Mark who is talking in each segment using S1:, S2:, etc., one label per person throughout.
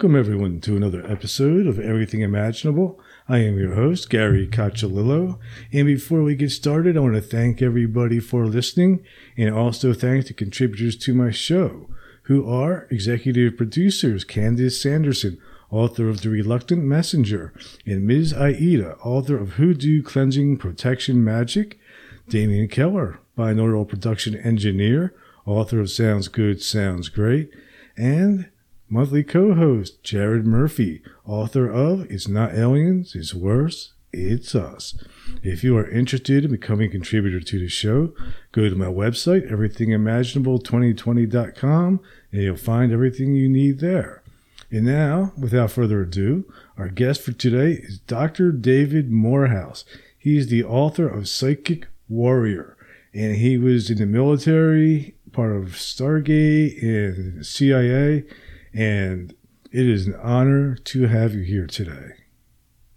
S1: Welcome, everyone, to another episode of Everything Imaginable. I am your host, Gary Cacciolillo. And before we get started, I want to thank everybody for listening and also thank the contributors to my show, who are executive producers Candice Sanderson, author of The Reluctant Messenger, and Ms. Aida, author of Hoodoo Cleansing Protection Magic, Damian Keller, binaural production engineer, author of Sounds Good, Sounds Great, and monthly co host Jared Murphy, author of It's Not Aliens, It's Worse, It's Us. If you are interested in becoming a contributor to the show, go to my website, everythingimaginable2020.com, and you'll find everything you need there. And now, without further ado, our guest for today is Dr. David Morehouse. He is the author of Psychic Warrior, and he was in the military, part of Stargate and CIA and it is an honor to have you here today.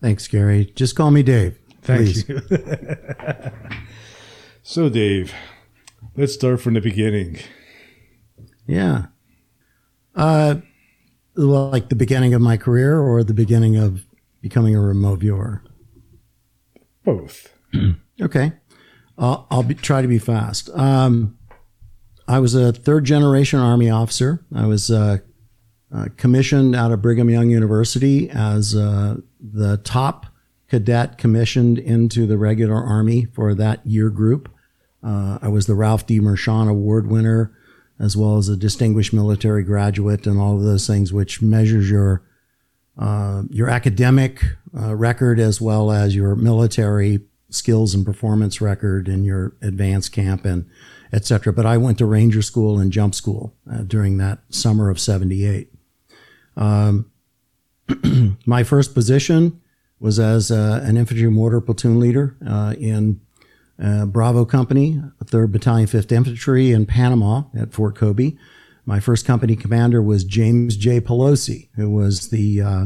S2: Thanks, Gary. Just call me Dave.
S1: Thank
S2: please.
S1: you. so, Dave, let's start from the beginning.
S2: Yeah. Uh, like the beginning of my career or the beginning of becoming a remote viewer?
S1: Both.
S2: okay. Uh, I'll be, try to be fast. Um, I was a third generation Army officer. I was uh, uh, commissioned out of Brigham Young University as uh, the top cadet commissioned into the regular Army for that year group. Uh, I was the Ralph D. Mershon Award winner, as well as a distinguished military graduate, and all of those things, which measures your uh, your academic uh, record as well as your military skills and performance record in your advanced camp and etc. But I went to Ranger School and Jump School uh, during that summer of '78. Um, my first position was as uh, an infantry mortar platoon leader uh, in uh, Bravo Company, 3rd Battalion, 5th Infantry in Panama at Fort Kobbe. My first company commander was James J. Pelosi, who was the uh,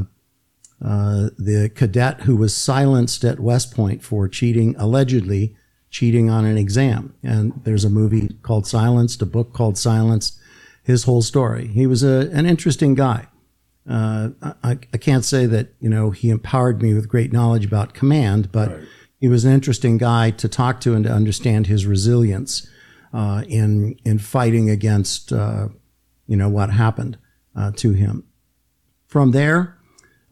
S2: uh, the cadet who was silenced at West Point for cheating, allegedly cheating on an exam. And there's a movie called Silenced, a book called Silenced, his whole story. He was a, an interesting guy. Uh, I, I, can't say that you know he empowered me with great knowledge about command, but right. he was an interesting guy to talk to and to understand his resilience uh, in in fighting against uh, you know what happened uh, to him. From there,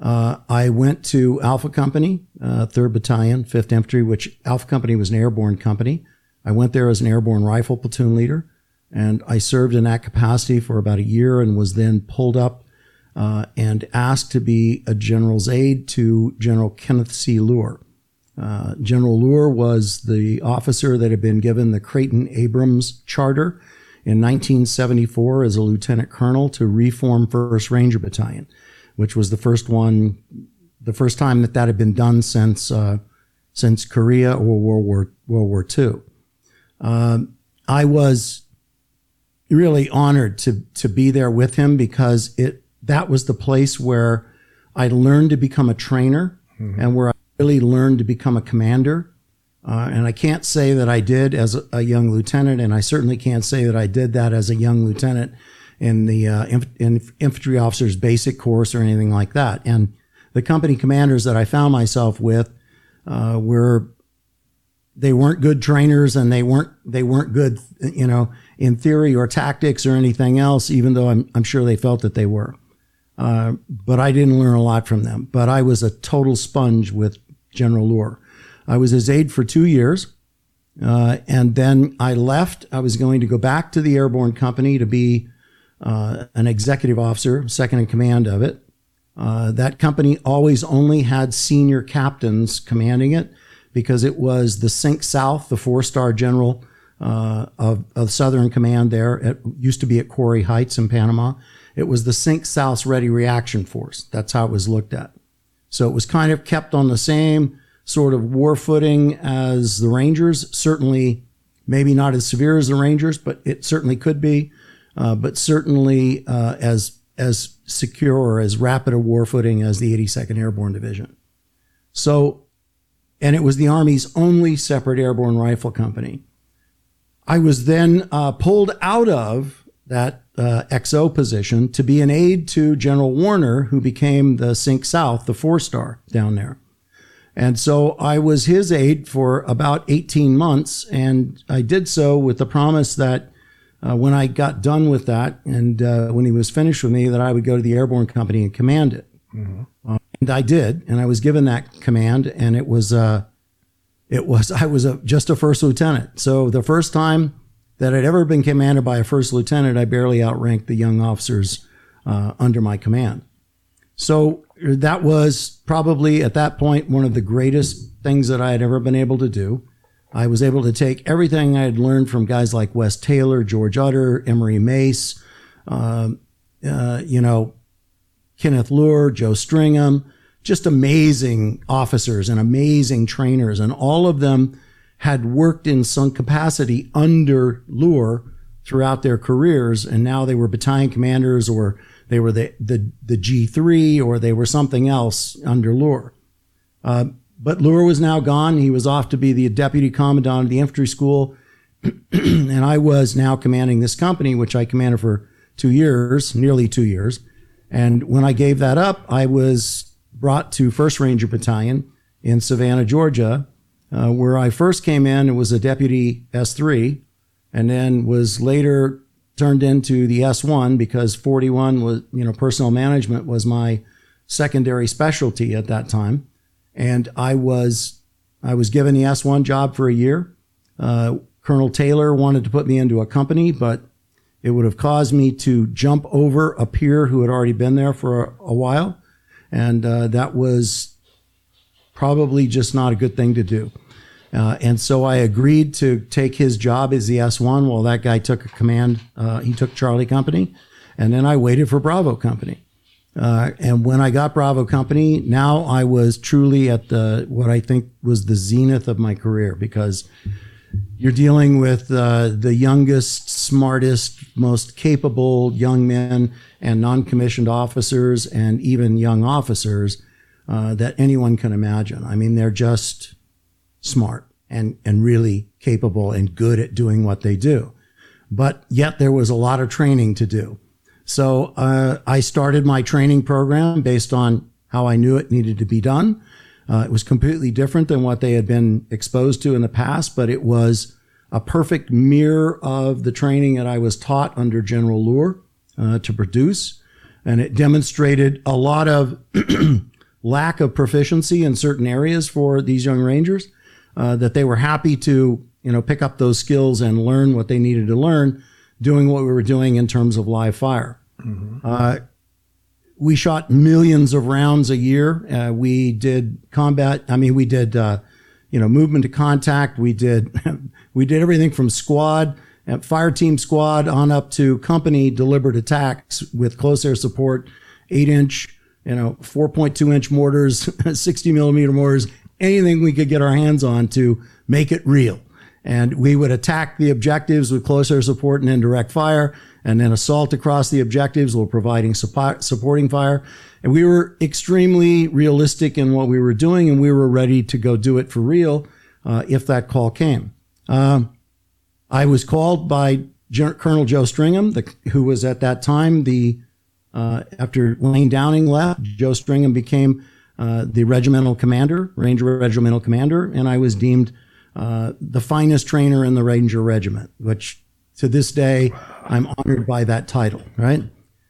S2: uh, I went to Alpha Company, uh, Third Battalion, Fifth Infantry, which Alpha Company was an airborne company. I went there as an airborne rifle platoon leader, and I served in that capacity for about a year, and was then pulled up uh, and asked to be a general's aide to General Kenneth C. Leuer. Uh, General Leuer was the officer that had been given the Creighton Abrams Charter in 1974 as a lieutenant colonel to reform 1st Ranger Battalion, which was the first one, the first time that that had been done since uh, since Korea or World War World War II. Um, I was really honored to to be there with him because it that was the place where I learned to become a trainer mm-hmm. and where I really learned to become a commander. Uh, and I can't say that I did as a, a, young lieutenant, and I certainly can't say that I did that as a young lieutenant in the uh, inf- in infantry officers basic course or anything like that. And the company commanders that I found myself with uh, were they weren't good trainers and they weren't they weren't good you know in theory or tactics or anything else. Even though I'm I'm sure they felt that they were. Uh, but I didn't learn a lot from them. But I was a total sponge with General Leuer. I was his aide for two years. Uh, and then I left. I was going to go back to the airborne company to be uh, an executive officer, second in command of it. Uh, that company always only had senior captains commanding it because it was the CINCSOUTH, the four star general uh, of, of Southern Command there. It used to be at Quarry Heights in Panama. It was the CINCSOUTH Ready Reaction Force. That's how it was looked at. So it was kind of kept on the same sort of war footing as the Rangers. Certainly, maybe not as severe as the Rangers, but it certainly could be. Uh, but certainly uh, as as secure or as rapid a war footing as the 82nd Airborne Division. So, and it was the Army's only separate airborne rifle company. I was then uh, pulled out of that uh, XO position to be an aide to General Warner, who became the CINCSOUTH, the four star down there. And so I was his aide for about 18 months. And I did so with the promise that uh, when I got done with that and uh, when he was finished with me, that I would go to the airborne company and command it. Mm-hmm. Uh, and I did. And I was given that command. And it was, uh, it was, I was a, just a first lieutenant. So the first time that I'd ever been commanded by a first lieutenant, I barely outranked the young officers uh, under my command. So that was probably at that point one of the greatest things that I had ever been able to do. I was able to take everything I had learned from guys like Wes Taylor, George Utter, Emery Mace, uh, uh, you know, Kenneth Leuer, Joe Stringham, just amazing officers and amazing trainers. And all of them had worked in some capacity under Leuer throughout their careers. And now they were battalion commanders or they were the, the, the G3 or they were something else under Leuer. Uh, but Leuer was now gone. He was off to be the deputy commandant of the infantry school. and I was now commanding this company, which I commanded for two years, nearly two years. And when I gave that up, I was brought to 1st Ranger Battalion in Savannah, Georgia, uh, where I first came in. It was a deputy S3 and then was later turned into the S1 because 41 was, you know, personal management was my secondary specialty at that time. And I was, I was given the S1 job for a year. Uh, Colonel Taylor wanted to put me into a company, but it would have caused me to jump over a peer who had already been there for a, a while. And uh, that was probably just not a good thing to do. Uh, and so I agreed to take his job as the S1 while that guy took a command. Uh, he took Charlie Company. And then I waited for Bravo Company. Uh, and when I got Bravo Company, now I was truly at the what I think was the zenith of my career because you're dealing with uh, the youngest, smartest, most capable young men and non-commissioned officers and even young officers uh, that anyone can imagine. I mean, they're just smart and, and really capable and good at doing what they do. But yet there was a lot of training to do. So uh, I started my training program based on how I knew it needed to be done. Uh, it was completely different than what they had been exposed to in the past, but it was a perfect mirror of the training that I was taught under General Leuer uh, to produce. And it demonstrated a lot of lack of proficiency in certain areas for these young Rangers uh, that they were happy to, you know, pick up those skills and learn what they needed to learn, doing what we were doing in terms of live fire. Mm-hmm. Uh, we shot millions of rounds a year. Uh, we did combat. I mean, we did, uh, you know, movement to contact. We did, we did everything from squad, uh, fire team squad on up to company deliberate attacks with close air support, eight inch, you know, 4.2 inch mortars, 60 millimeter mortars, anything we could get our hands on to make it real. And we would attack the objectives with close air support and indirect fire, and then assault across the objectives while providing support, supporting fire. And we were extremely realistic in what we were doing, and we were ready to go do it for real uh, if that call came. Um, I was called by Colonel Joe Stringham, the, who was at that time the uh, after Wayne Downing left, Joe Stringham became uh, the regimental commander, Ranger regimental commander, and I was deemed uh, the finest trainer in the Ranger regiment, which to this day I'm honored by that title, right?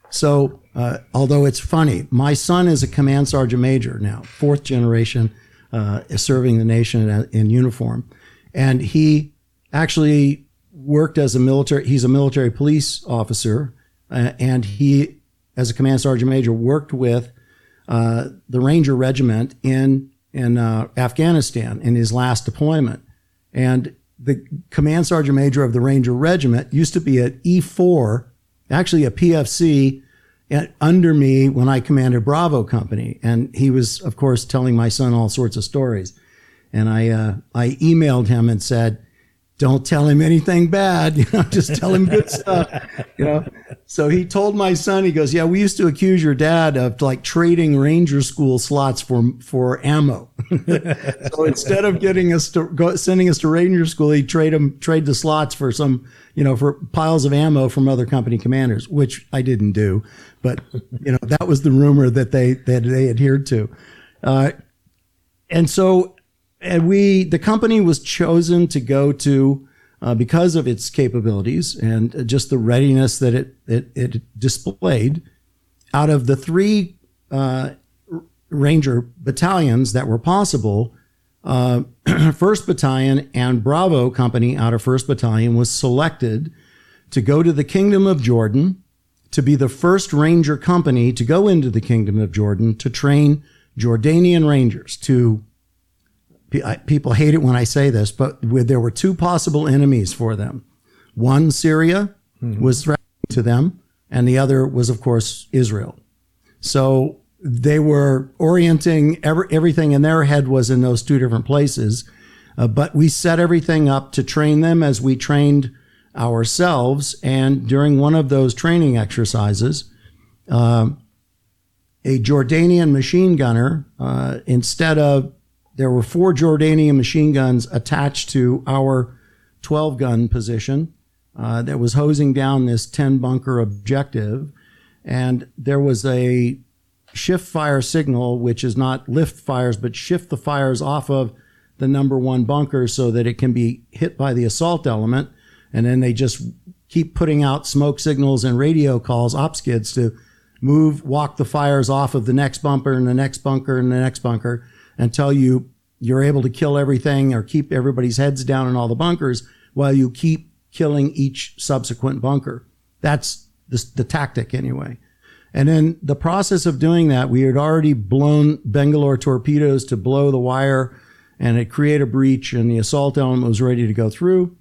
S2: So, uh, although it's funny, my son is a command sergeant major now, fourth generation, uh, serving the nation in, in uniform. And he actually worked as a military, he's a military police officer, uh, and he, as a command sergeant major, worked with uh, the Ranger Regiment in in uh, Afghanistan in his last deployment, and the command sergeant major of the Ranger Regiment used to be at E4, actually a PFC, under me when I commanded Bravo Company, and he was, of course, telling my son all sorts of stories, and I uh, I emailed him and said, don't tell him anything bad. You know, just tell him good stuff. You know. So he told my son, he goes, "Yeah, we used to accuse your dad of like trading Ranger School slots for for ammo. so instead of getting us to go, sending us to Ranger School, he trade them trade the slots for some, you know, for piles of ammo from other company commanders, which I didn't do, but you know that was the rumor that they that they adhered to, uh, and so and we the company was chosen to go to uh, because of its capabilities and just the readiness that it it, it displayed. Out of the three uh, Ranger battalions that were possible, uh, First Battalion and Bravo Company out of First Battalion was selected to go to the Kingdom of Jordan to be the first Ranger company to go into the Kingdom of Jordan to train Jordanian Rangers to people hate it when I say this, but there were two possible enemies for them. One, Syria mm-hmm. was threatening to them, and the other was, of course, Israel. So they were orienting every, everything in their head was in those two different places. Uh, but we set everything up to train them as we trained ourselves. And during one of those training exercises, uh, a Jordanian machine gunner, uh, instead of there were four Jordanian machine guns attached to our 12 gun position uh, that was hosing down this 10 bunker objective. And there was a shift fire signal, which is not lift fires, but shift the fires off of the number one bunker so that it can be hit by the assault element. And then they just keep putting out smoke signals and radio calls, op skids to move, walk the fires off of the next bumper and the next bunker and the next bunker until you you're able to kill everything or keep everybody's heads down in all the bunkers while you keep killing each subsequent bunker. That's the, the tactic anyway. And in the process of doing that, we had already blown Bangalore torpedoes to blow the wire and it created a breach and the assault element was ready to go through.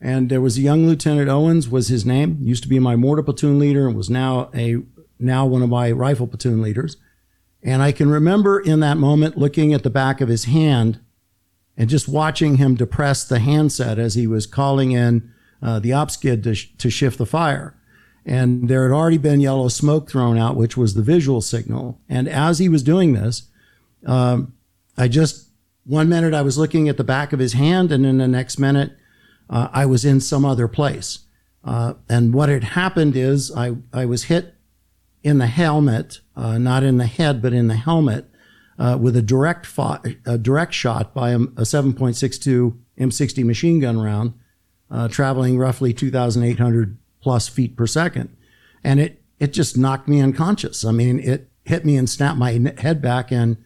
S2: And there was a young Lieutenant Owens was his name, used to be my mortar platoon leader and was now a, now one of my rifle platoon leaders. And I can remember in that moment looking at the back of his hand and just watching him depress the handset as he was calling in uh, the ops kid to, sh- to shift the fire. And there had already been yellow smoke thrown out, which was the visual signal. And as he was doing this, um, I just, one minute I was looking at the back of his hand, and in the next minute, uh, I was in some other place. Uh, and what had happened is I, I was hit in the helmet, uh, not in the head, but in the helmet, uh, with a direct a direct shot by a, a 7.62 M60 machine gun round, uh, traveling roughly 2,800 plus feet per second, and it it just knocked me unconscious. I mean, it hit me and snapped my head back, and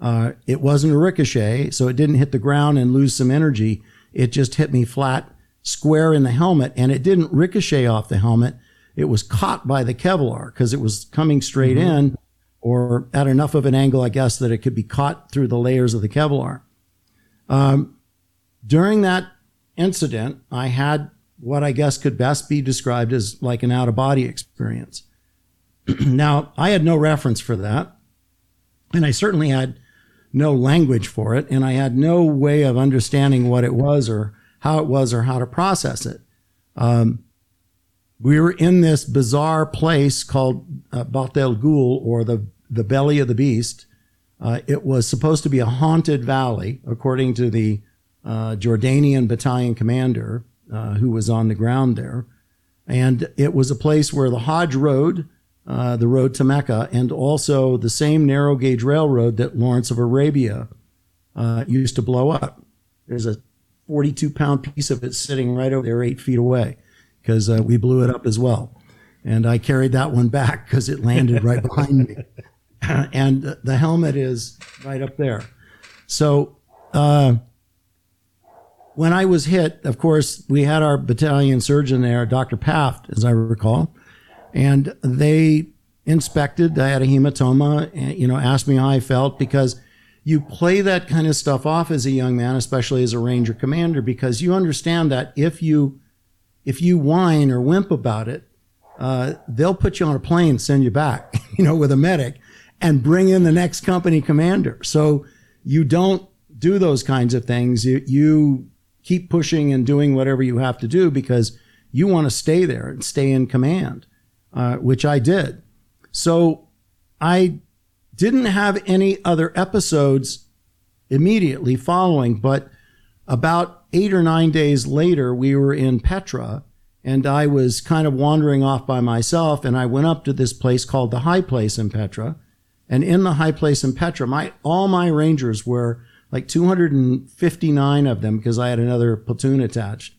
S2: uh, it wasn't a ricochet, so it didn't hit the ground and lose some energy. It just hit me flat, square in the helmet, and it didn't ricochet off the helmet it was caught by the Kevlar because it was coming straight mm-hmm. in or at enough of an angle, I guess, that it could be caught through the layers of the Kevlar. Um, during that incident, I had what I guess could best be described as like an out of body experience. now, I had no reference for that, and I certainly had no language for it, and I had no way of understanding what it was or how it was or how to process it. Um, we were in this bizarre place called uh, Bat el Ghul, or the, the belly of the beast. Uh, it was supposed to be a haunted valley, according to the uh, Jordanian battalion commander uh, who was on the ground there. And it was a place where the Hajj Road, uh, the road to Mecca, and also the same narrow gauge railroad that Lawrence of Arabia uh, used to blow up. There's a 42 pound piece of it sitting right over there, eight feet away because uh, we blew it up as well. And I carried that one back because it landed right behind me. and the helmet is right up there. So uh, when I was hit, of course, we had our battalion surgeon there, Dr. Paft, as I recall, and they inspected. I had a hematoma, and, you know, asked me how I felt because you play that kind of stuff off as a young man, especially as a ranger commander, because you understand that if you if you whine or wimp about it, uh, they'll put you on a plane, send you back, you know, with a medic and bring in the next company commander. So you don't do those kinds of things. You, you keep pushing and doing whatever you have to do because you want to stay there and stay in command, uh, which I did. So I didn't have any other episodes immediately following, but about eight or nine days later, we were in Petra and I was kind of wandering off by myself and I went up to this place called the High Place in Petra. And in the High Place in Petra, my, all my Rangers were like 259 of them because I had another platoon attached,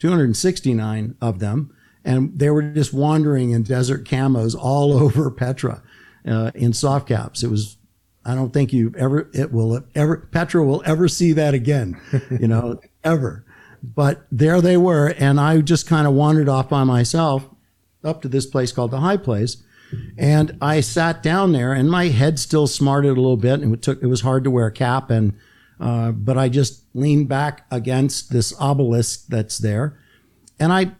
S2: 269 of them. And they were just wandering in desert camos all over Petra uh, in soft caps. It was, I don't think you ever, it will ever, Petra will ever see that again, you know, ever. But there they were. And I just kind of wandered off by myself up to this place called the High Place. And I sat down there and my head still smarted a little bit and it took, it was hard to wear a cap and, uh, but I just leaned back against this obelisk that's there and I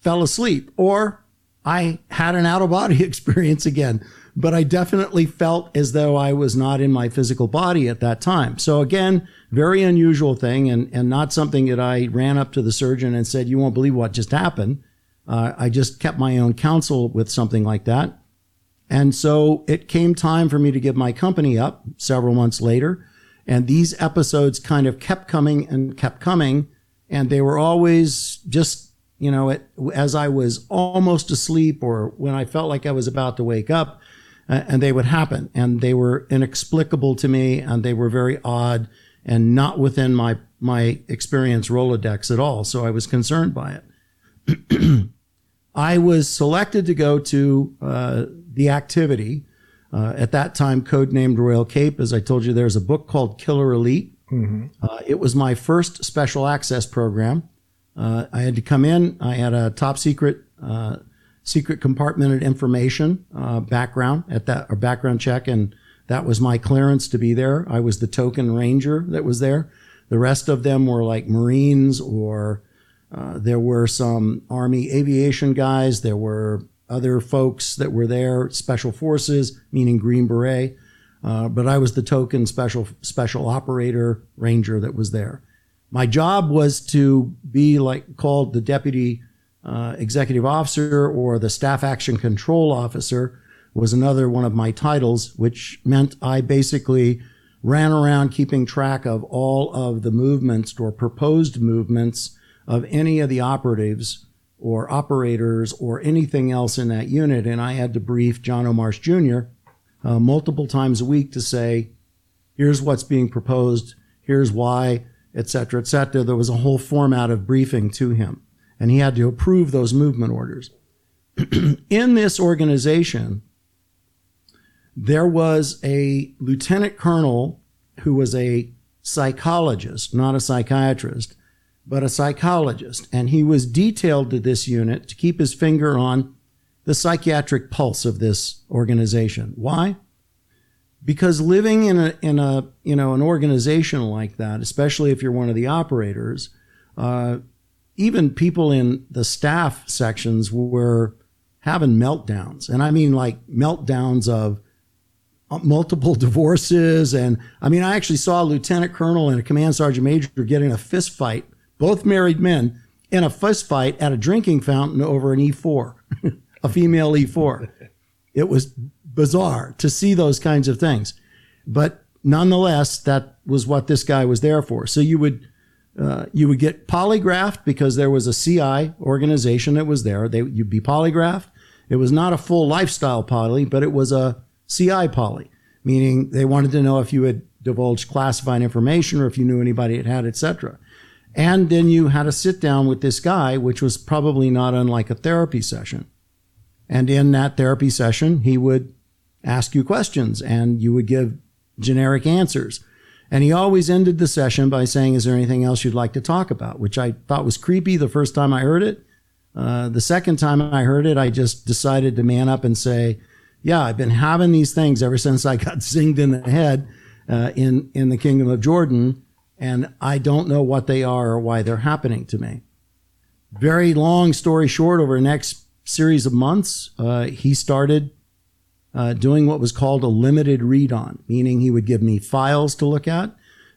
S2: fell asleep or I had an out of body experience again, but I definitely felt as though I was not in my physical body at that time. So again, very unusual thing and, and not something that I ran up to the surgeon and said, you won't believe what just happened. Uh, I just kept my own counsel with something like that. And so it came time for me to give my company up several months later. And these episodes kind of kept coming and kept coming. And they were always just, you know, it, as I was almost asleep or when I felt like I was about to wake up, and they would happen. And they were inexplicable to me and they were very odd and not within my, my experience Rolodex at all. So I was concerned by it. I was selected to go to uh, the activity. Uh, at that time, codenamed Royal Cape. As I told you, there's a book called Killer Elite. Mm-hmm. Uh, it was my first special access program. Uh, I had to come in. I had a top secret, uh, secret compartmented information uh, background at that or background check, and that was my clearance to be there. I was the token ranger that was there. The rest of them were like Marines or uh, there were some Army aviation guys. There were other folks that were there, special forces, meaning Green Beret. Uh, but I was the token special special operator ranger that was there. My job was to be like called the deputy uh, executive officer or the staff action control officer was another one of my titles, which meant I basically ran around keeping track of all of the movements or proposed movements of any of the operatives or operators or anything else in that unit. And I had to brief John O. Marsh Jr. Uh, multiple times a week to say, here's what's being proposed, here's why, et cetera, et cetera. There was a whole format of briefing to him, and he had to approve those movement orders. in this organization, there was a lieutenant colonel who was a psychologist, not a psychiatrist, but a psychologist. And he was detailed to this unit to keep his finger on the psychiatric pulse of this organization. Why? Because living in a, in a, you know, an organization like that, especially if you're one of the operators, uh, even people in the staff sections were having meltdowns. And I mean like meltdowns of uh, multiple divorces. And I mean, I actually saw a lieutenant colonel and a command sergeant major getting a fist fight both married men, in a fist fight at a drinking fountain over an E4, a female E4. It was bizarre to see those kinds of things. But nonetheless, that was what this guy was there for. So you would, uh, you would get polygraphed because there was a CI organization that was there. They, you'd be polygraphed. It was not a full lifestyle poly, but it was a CI poly, meaning they wanted to know if you had divulged classified information or if you knew anybody that had, etc. And then you had to sit down with this guy, which was probably not unlike a therapy session. And in that therapy session, he would ask you questions and you would give generic answers. And he always ended the session by saying, Is there anything else you'd like to talk about? Which I thought was creepy the first time I heard it. Uh, the second time I heard it, I just decided to man up and say, Yeah, I've been having these things ever since I got zinged in the head uh, in, in the kingdom of Jordan and I don't know what they are or why they're happening to me. Very long story short, over the next series of months, uh, he started uh, doing what was called a limited read on, meaning he would give me files to look at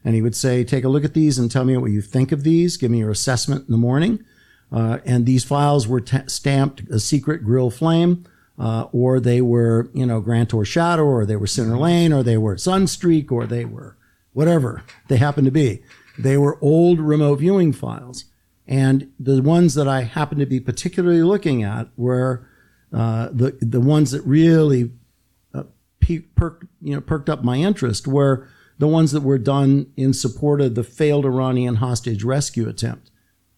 S2: And he would say, take a look at these and tell me what you think of these. Give me your assessment in the morning. Uh, and these files were t- stamped a secret grill flame, uh, or they were, you know, Grantor Shadow, or they were Center Lane, or they were Sunstreak, or they were whatever they happened to be. They were old remote viewing files. And the ones that I happened to be particularly looking at were uh, the the ones that really perked you know perked up my interest were the ones that were done in support of the failed Iranian hostage rescue attempt.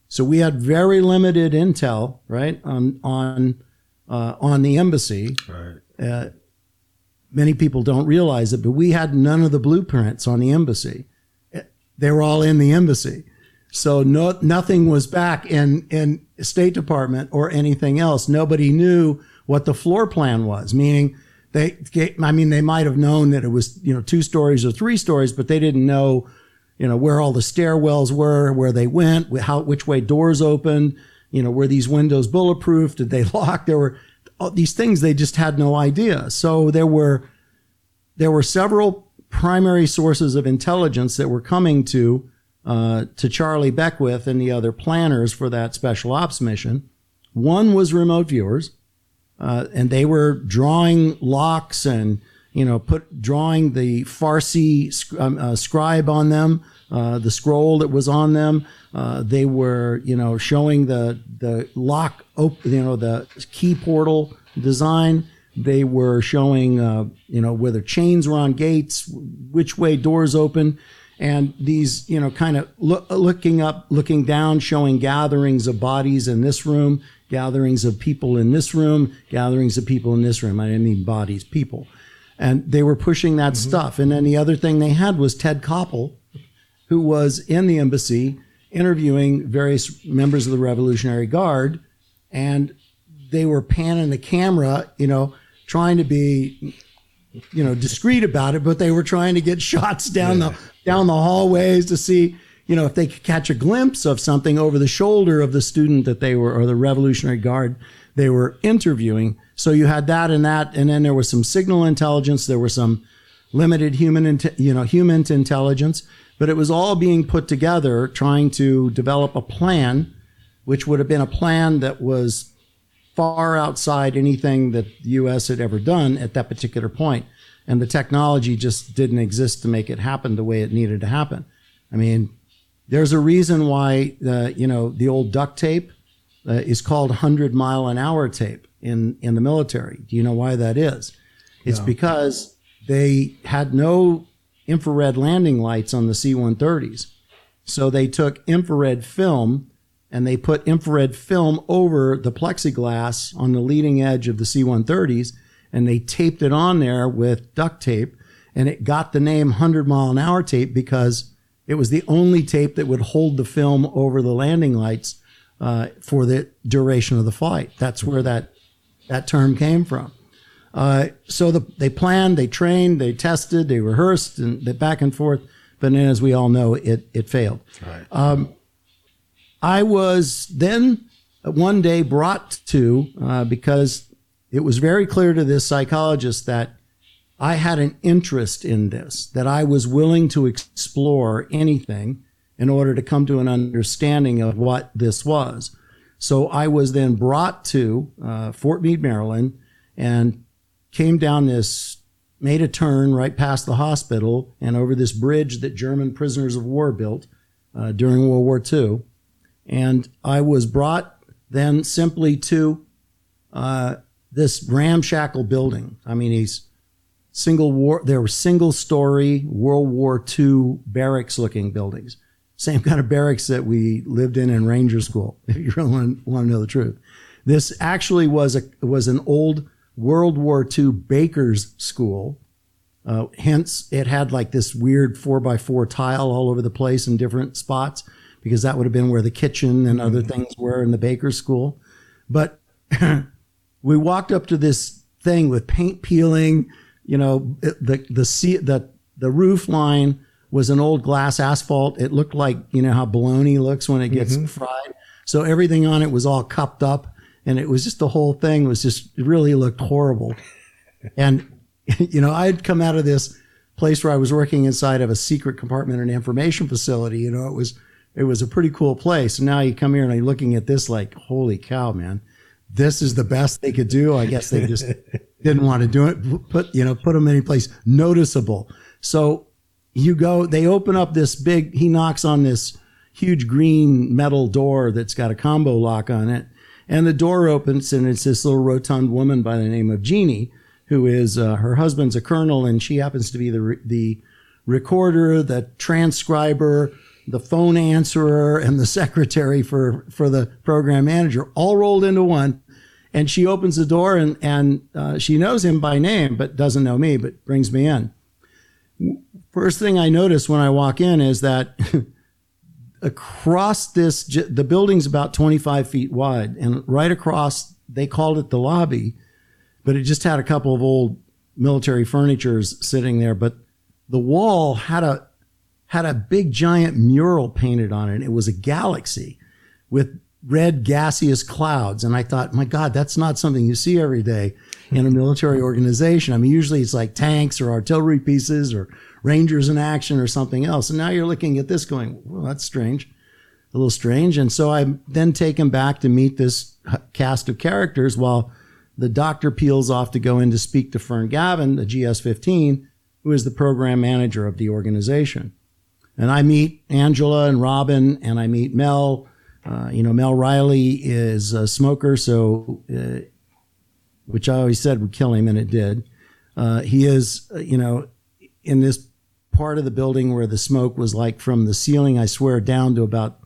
S2: So we had very limited intel, right, on on uh, on the embassy.
S1: Right.
S2: Uh, many people don't realize it, but we had none of the blueprints on the embassy. They were all in the embassy. So no, nothing was back in, in State Department or anything else. Nobody knew what the floor plan was, meaning they, I mean, they might have known that it was, you know, two stories or three stories, but they didn't know, you know, where all the stairwells were, where they went, how, which way doors opened, you know, were these windows bulletproof? Did they lock? There were these things they just had no idea. So there were, there were several primary sources of intelligence that were coming to uh, to Charlie Beckwith and the other planners for that special ops mission. One was remote viewers, uh, and they were drawing locks and you know put drawing the Farsi um, uh, scribe on them, uh, the scroll that was on them. Uh, they were you know showing the the lock, op- you know the key portal design. They were showing, uh, you know, whether chains were on gates, which way doors open and these, you know, kind of lo- looking up, looking down, showing gatherings of bodies in this room, gatherings of people in this room, gatherings of people in this room. I didn't mean bodies, people. And they were pushing that mm-hmm. stuff. And then the other thing they had was Ted Koppel, who was in the embassy interviewing various members of the Revolutionary Guard. And they were panning the camera, you know, trying to be you know discreet about it but they were trying to get shots down yeah. the down the hallways to see you know if they could catch a glimpse of something over the shoulder of the student that they were or the revolutionary guard they were interviewing so you had that and that and then there was some signal intelligence there was some limited human you know human intelligence but it was all being put together trying to develop a plan which would have been a plan that was far outside anything that the U.S. had ever done at that particular point. And the technology just didn't exist to make it happen the way it needed to happen. I mean, there's a reason why the, you know, the old duct tape uh, is called 100 mile an hour tape in, in the military. Do you know why that is? It's no. because they had no infrared landing lights on the C 130s. So they took infrared film and they put infrared film over the plexiglass on the leading edge of the C-130s and they taped it on there with duct tape and it got the name 100 mile an hour tape because it was the only tape that would hold the film over the landing lights uh, for the duration of the flight. That's where that that term came from. Uh, so the, they planned, they trained, they tested, they rehearsed, and they back and forth. But then, as we all know, it it failed. Right. Um, I was then one day brought to, uh, because it was very clear to this psychologist that I had an interest in this, that I was willing to explore anything in order to come to an understanding of what this was. So I was then brought to uh, Fort Meade, Maryland, and came down this, made a turn right past the hospital and over this bridge that German prisoners of war built uh, during World War II. And I was brought then simply to uh, this ramshackle building. I mean, he's single war. There were single story World War II barracks looking buildings. Same kind of barracks that we lived in in Ranger School. If you really want, want to know the truth, this actually was a was an old World War II baker's school. Uh, hence, it had like this weird four by four tile all over the place in different spots because that would have been where the kitchen and other mm-hmm. things were in the baker's school. But we walked up to this thing with paint peeling, you know, the the sea, the the roof line was an old glass asphalt. It looked like, you know, how bologna looks when it gets mm-hmm. fried. So everything on it was all cupped up and it was just the whole thing was just it really looked horrible. and you know, I'd come out of this place where I was working inside of a secret compartment in an information facility. You know, it was it was a pretty cool place. And now you come here and you're looking at this like, holy cow, man, this is the best they could do. I guess they just didn't want to do it. Put you know, put them any place noticeable. So you go, they open up this big. He knocks on this huge green metal door that's got a combo lock on it. And the door opens and it's this little rotund woman by the name of Jeannie, who is, uh, her husband's a colonel and she happens to be the, the recorder, the transcriber, the phone answerer and the secretary for, for the program manager all rolled into one. And she opens the door and, and uh, she knows him by name, but doesn't know me, but brings me in. First thing I notice when I walk in is that across this, the building's about 25 feet wide, and right across, they called it the lobby, but it just had a couple of old military furnitures sitting there. But the wall had a had a big giant mural painted on it. It was a galaxy with red gaseous clouds. And I thought, my God, that's not something you see every day in a military organization. I mean, usually it's like tanks or artillery pieces or Rangers in action or something else. And now you're looking at this going, well, that's strange, a little strange. And so I'm then taken back to meet this cast of characters while the doctor peels off to go in to speak to Fern Gauvin, the GS 15, who is the program manager of the organization. And I meet Angela and Robin, and I meet Mel. Uh, you know, Mel Riley is a smoker, so uh, which I always said would kill him, and it did. Uh, he is, uh, you know, in this part of the building where the smoke was like from the ceiling, I swear, down to about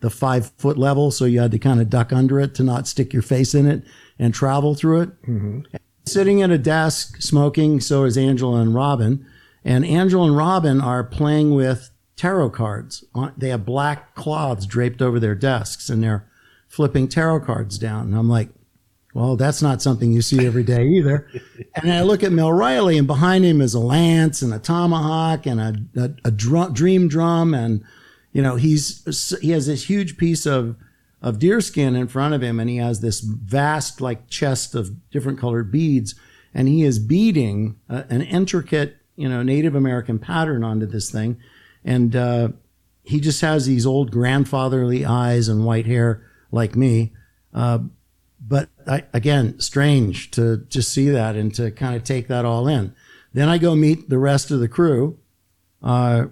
S2: the five foot level. So you had to kind of duck under it to not stick your face in it and travel through it. Mm-hmm. Sitting at a desk smoking, so is Angela and Robin. And Angela and Robin are playing with tarot cards. They have black cloths draped over their desks and they're flipping tarot cards down. And I'm like, well, that's not something you see every day either. and I look at Mel Riley, and behind him is a lance and a tomahawk and a, a, a drum, dream drum, and you know he's he has this huge piece of of deerskin in front of him, and he has this vast like chest of different colored beads, and he is beading a, an intricate you know Native American pattern onto this thing, and uh, he just has these old grandfatherly eyes and white hair like me. Uh, but I, again, strange to just see that and to kind of take that all in. Then I go meet the rest of the crew, uh,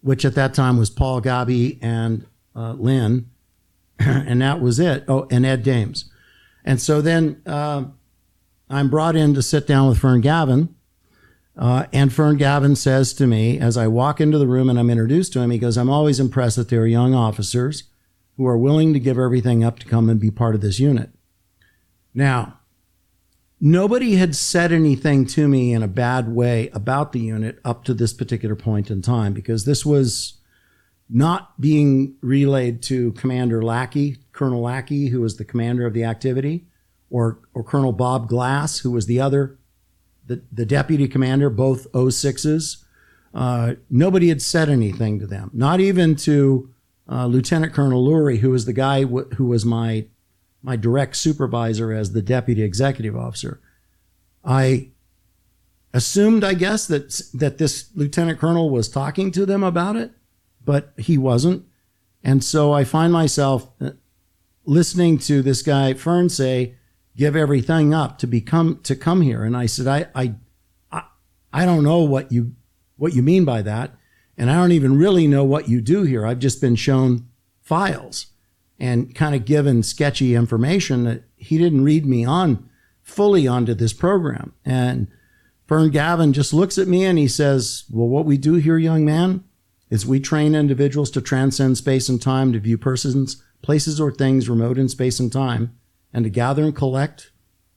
S2: which at that time was Paul Gabi and uh, Lynn, and that was it. Oh, and Ed Dames. And so then uh, I'm brought in to sit down with Fern Gauvin. Uh, and Fern Gauvin says to me, as I walk into the room and I'm introduced to him, he goes, I'm always impressed that there are young officers who are willing to give everything up to come and be part of this unit. Now, nobody had said anything to me in a bad way about the unit up to this particular point in time because this was not being relayed to Commander Lackey, Colonel Lackey, who was the commander of the activity, or, or Colonel Bob Glass, who was the other, the, the deputy commander, both 06s. Uh, nobody had said anything to them, not even to uh, Lieutenant Colonel Lurie, who was the guy w- who was my my direct supervisor as the deputy executive officer. I assumed, I guess, that that this lieutenant colonel was talking to them about it, but he wasn't. And so I find myself uh, listening to this guy Fern say, "Give everything up to become to come here." And I said, "I I I, don't know what you what you mean by that, and I don't even really know what you do here. I've just been shown files." and kind of given sketchy information that he didn't read me on fully onto this program. And Fern Gauvin just looks at me and he says, Well, what we do here, young man, is we train individuals to transcend space and time to view persons, places, or things remote in space and time, and to gather and collect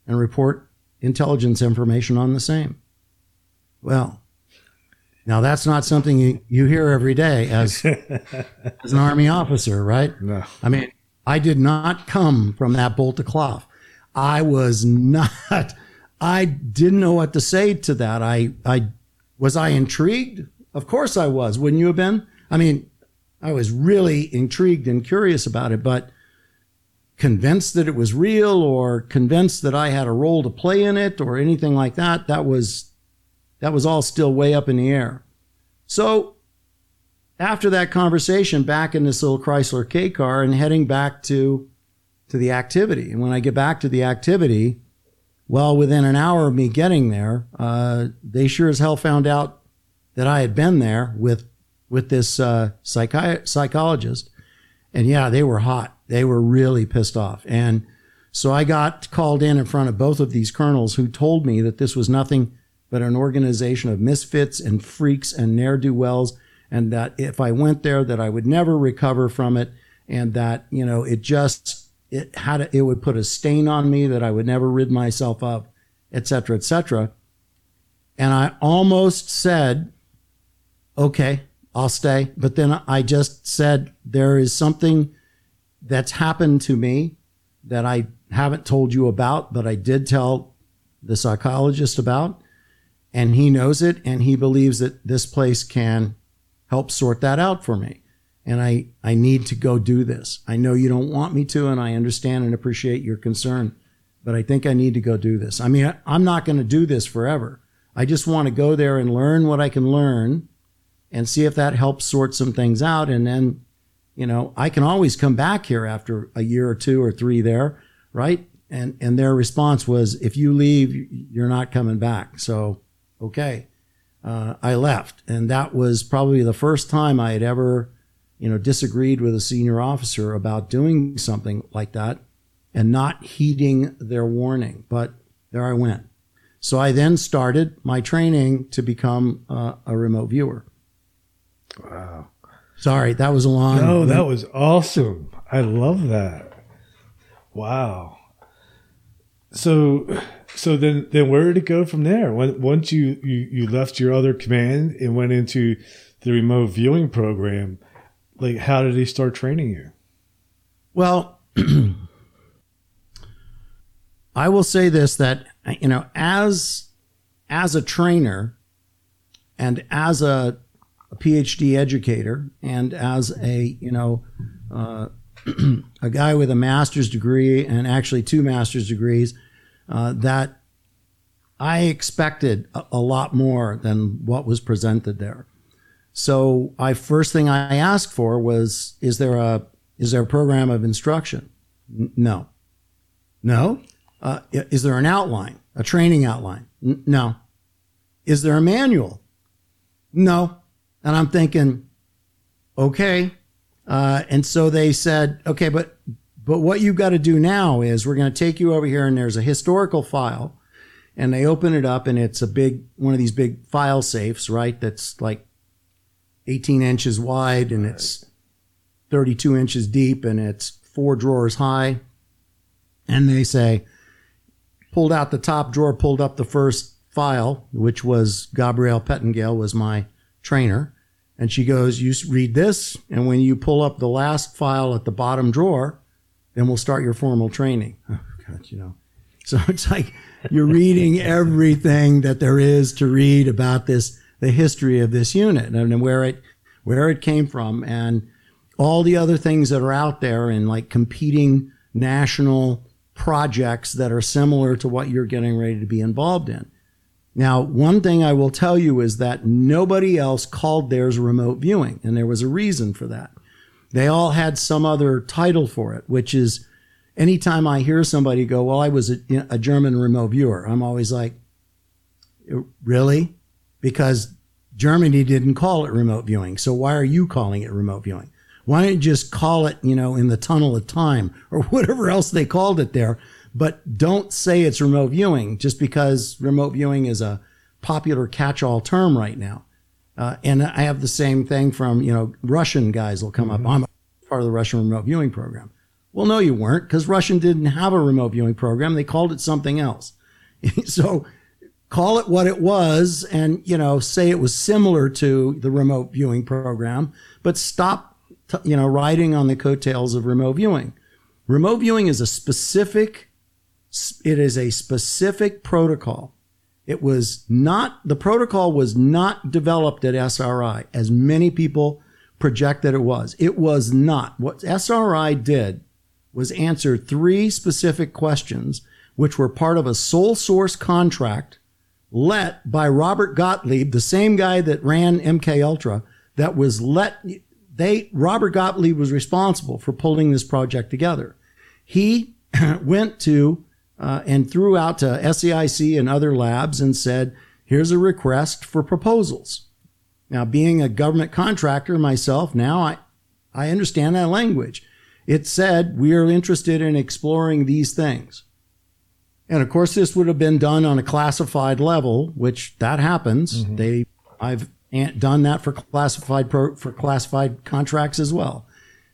S2: and report intelligence information on the same. Well, now that's not something you, you hear every day as as an army officer, right?
S1: No.
S2: I mean, I did not come from that bolt of cloth. I was not I didn't know what to say to that. I I was I intrigued? Of course I was. Wouldn't you have been? I mean, I was really intrigued and curious about it, but convinced that it was real or convinced that I had a role to play in it or anything like that, that was that was all still way up in the air. So after that conversation, back in this little Chrysler K car and heading back to to the activity. And when I get back to the activity, well, within an hour of me getting there, uh, they sure as hell found out that I had been there with with this uh, psychi- psychologist. And yeah, they were hot. They were really pissed off. And so I got called in in front of both of these colonels who told me that this was nothing but an organization of misfits and freaks and ne'er do wells, and that if I went there, that I would never recover from it, and that you know it just it had a, it would put a stain on me that I would never rid myself of, et cetera, et cetera. And I almost said, "Okay, I'll stay," but then I just said, "There is something that's happened to me that I haven't told you about, but I did tell the psychologist about." and he knows it and he believes that this place can help sort that out for me. And i i need to go do this. I know you don't want me to and i understand and appreciate your concern but i think i need to go do this. I mean i'm not going to do this forever. I just want to go there and learn what i can learn and see if that helps sort some things out and then you know i can always come back here after a year or two or three there right and and their response was if you leave you're not coming back so okay, uh, I left. And that was probably the first time I had ever, you know, disagreed with a senior officer about doing something like that and not heeding their warning. But there I went. So I then started my training to become uh, a remote viewer.
S1: Wow.
S2: Sorry, that was a long.
S1: No, that was awesome. I love that. Wow. So so then, then where did it go from there? When, once you, you, you left your other command and went into the remote viewing program, like how did he start training you?
S2: Well, I will say this that you know as as a trainer and as a, a PhD educator and as a you know uh, a guy with a master's degree and actually two master's degrees uh, that I expected a, a, lot more than what was presented there. So I first thing I asked for was, is there a is there a program of instruction? N- no. No. Uh, is there an outline, a training outline? N- no. Is there a manual? No. And I'm thinking, okay. Uh, and so they said, okay, but but what you've got to do now is we're going to take you over here and there's a historical file and they open it up and it's a big, one of these big file safes, right? That's like 18 inches wide and it's 32 inches deep and it's four drawers high. And they say, pulled out the top drawer, pulled up the first file, which was Gabrielle Pettingell was my trainer. And she goes, you read this. And when you pull up the last file at the bottom drawer, then we'll start your formal training. Oh, God, you know. So it's like you're reading everything that there is to read about this, the history of this unit and where it, where it came from and all the other things that are out there and like competing national projects that are similar to what you're getting ready to be involved in. Now, one thing I will tell you is that nobody else called theirs remote viewing, and there was a reason for that. They all had some other title for it, which is anytime I hear somebody go, Well, I was a, a German remote viewer, I'm always like, uh, Really? Because Germany didn't call it remote viewing. So why are you calling it remote viewing? Why don't you just call it, you know, in the tunnel of time or whatever else they called it there? But don't say it's remote viewing just because remote viewing is a popular catch all term right now. Uh, and I have the same thing from, you know, Russian guys will come mm-hmm. up. I'm part of the Russian remote viewing program. Well, no, you weren't because Russian didn't have a remote viewing program. They called it something else. so call it what it was and, you know, say it was similar to the remote viewing program, but stop, t- you know, riding on the coattails of remote viewing. Remote viewing is a specific, it is a specific protocol it was not, the protocol was not developed at SRI as many people project that it was. It was not. What SRI did was answer three specific questions, which were part of a sole source contract let by Robert Gottlieb, the same guy that ran MK Ultra, that was let they Robert Gottlieb was responsible for pulling this project together. He went to uh, and threw out to SAIC and other labs and said, "Here's a request for proposals." Now, being a government contractor myself, now I I understand that language. It said we are interested in exploring these things. And of course, this would have been done on a classified level, which that happens. Mm-hmm. They, I've done that for classified pro, for classified contracts as well.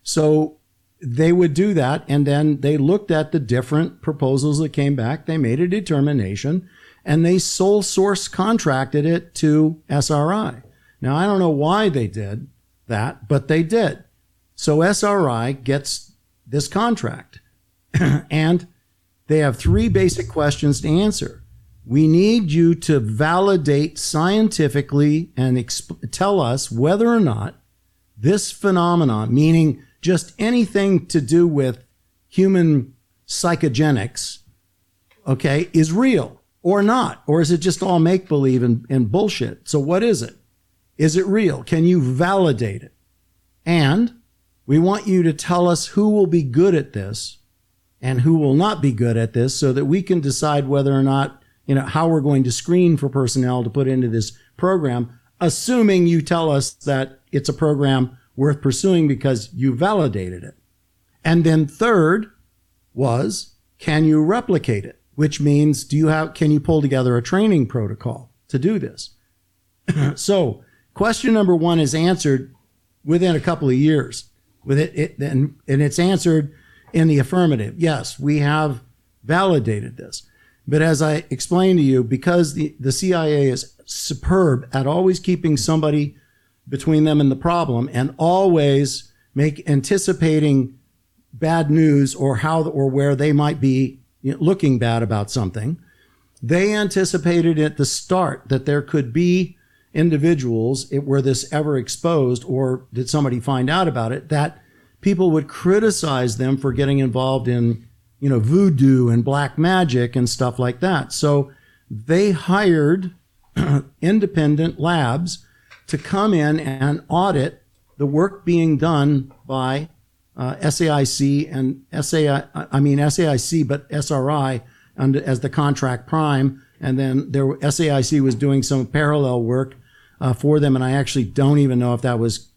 S2: So they would do that, and then they looked at the different proposals that came back. They made a determination, and they sole source contracted it to SRI. Now I don't know why they did that, but they did. So SRI gets this contract, and they have three basic questions to answer. We need you to validate scientifically and exp- tell us whether or not this phenomenon, meaning just anything to do with human psychogenics, okay, is real or not? Or is it just all make believe and, and bullshit? So, what is it? Is it real? Can you validate it? And we want you to tell us who will be good at this and who will not be good at this so that we can decide whether or not, you know, how we're going to screen for personnel to put into this program, assuming you tell us that it's a program worth pursuing because you validated it. And then third was, can you replicate it? Which means, do you have, can you pull together a training protocol to do this? so question number one is answered within a couple of years with it, it and, and it's answered in the affirmative. Yes, we have validated this. But as I explained to you, because the, the CIA is superb at always keeping somebody between them and the problem and always make anticipating bad news or how or where they might be looking bad about something, they anticipated at the start that there could be individuals, it, were this ever exposed or did somebody find out about it, that people would criticize them for getting involved in, you know, voodoo and black magic and stuff like that. So they hired independent labs to come in and audit the work being done by uh, SAIC and SAI, I mean SAIC, but SRI under, as the contract prime. And then there, SAIC was doing some parallel work uh, for them. And I actually don't even know if that was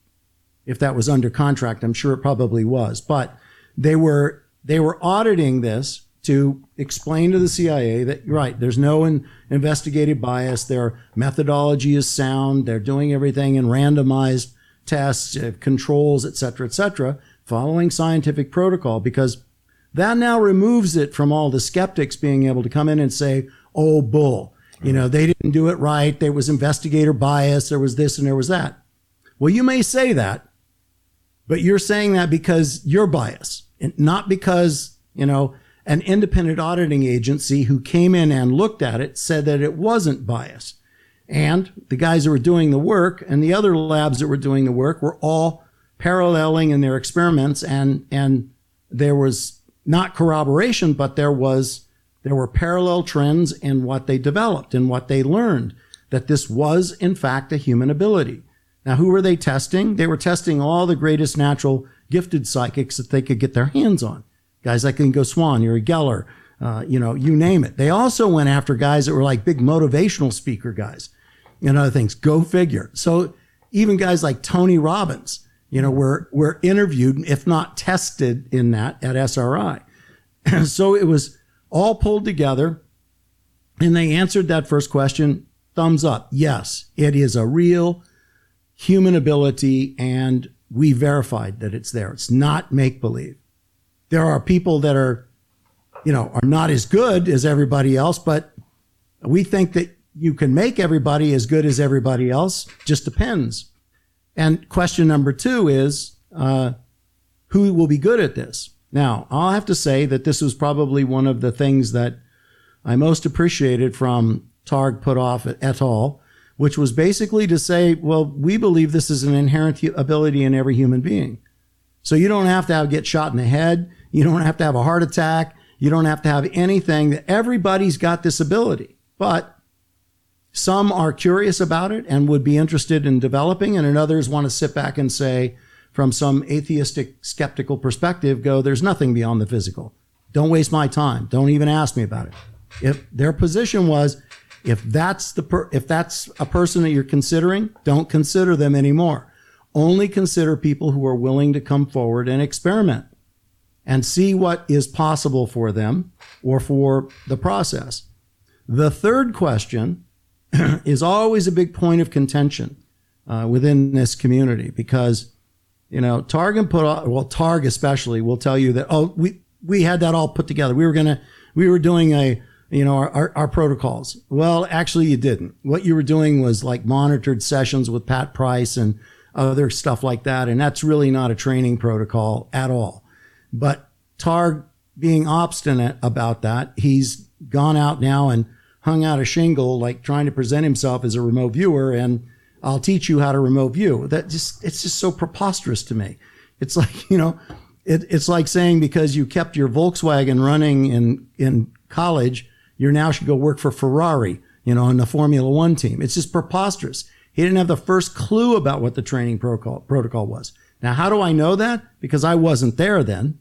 S2: if that was under contract. I'm sure it probably was, but they were, they were auditing this to explain to the CIA that you're right, there's no in, investigative bias. Their methodology is sound. They're doing everything in randomized tests, uh, controls, et cetera, et cetera, following scientific protocol because that now removes it from all the skeptics being able to come in and say, oh, bull. You know, they didn't do it right. There was investigator bias. There was this and there was that. Well, you may say that, but you're saying that because you're biased, not because, you know, an independent auditing agency who came in and looked at it said that it wasn't biased. And the guys that were doing the work and the other labs that were doing the work were all paralleling in their experiments and, and there was not corroboration, but there was, there were parallel trends in what they developed and what they learned that this was in fact a human ability. Now, who were they testing? They were testing all the greatest natural gifted psychics that they could get their hands on. Guys like Ingo Swann, Uri Geller, uh, you know, you name it. They also went after guys that were like big motivational speaker guys and other things. Go figure. So even guys like Tony Robbins, you know, were, were interviewed, if not tested in that at SRI. so it was all pulled together and they answered that first question. Thumbs up. Yes, it is a real human ability and we verified that it's there. It's not make believe. There are people that are, you know, are not as good as everybody else, but we think that you can make everybody as good as everybody else. Just depends. And question number two is, uh, who will be good at this? Now, I'll have to say that this was probably one of the things that I most appreciated from Targ Puthoff et al which was basically to say, well, we believe this is an inherent ability in every human being. So you don't have to get shot in the head. You don't have to have a heart attack. You don't have to have anything everybody's got this ability. But some are curious about it and would be interested in developing, and others want to sit back and say, from some atheistic, skeptical perspective, go, there's nothing beyond the physical. Don't waste my time. Don't even ask me about it. If their position was, if that's the per, if that's a person that you're considering, don't consider them anymore. Only consider people who are willing to come forward and experiment and see what is possible for them or for the process. The third question is always a big point of contention uh, within this community because you know Targ put well Targ especially will tell you that oh we we had that all put together. We were gonna we were doing a you know our, our, our protocols. Well actually you didn't. What you were doing was like monitored sessions with Pat Price and other stuff like that and that's really not a training protocol at all but Targ being obstinate about that he's gone out now and hung out a shingle, like trying to present himself as a remote viewer, and I'll teach you how to remote view. That just it's just so preposterous to me. It's like you know, it, it's like saying because you kept your Volkswagen running in in college, you now should go work for Ferrari, you know, on the Formula One team. It's just preposterous. He didn't have the first clue about what the training protocol protocol was. Now, how do I know that? Because I wasn't there then.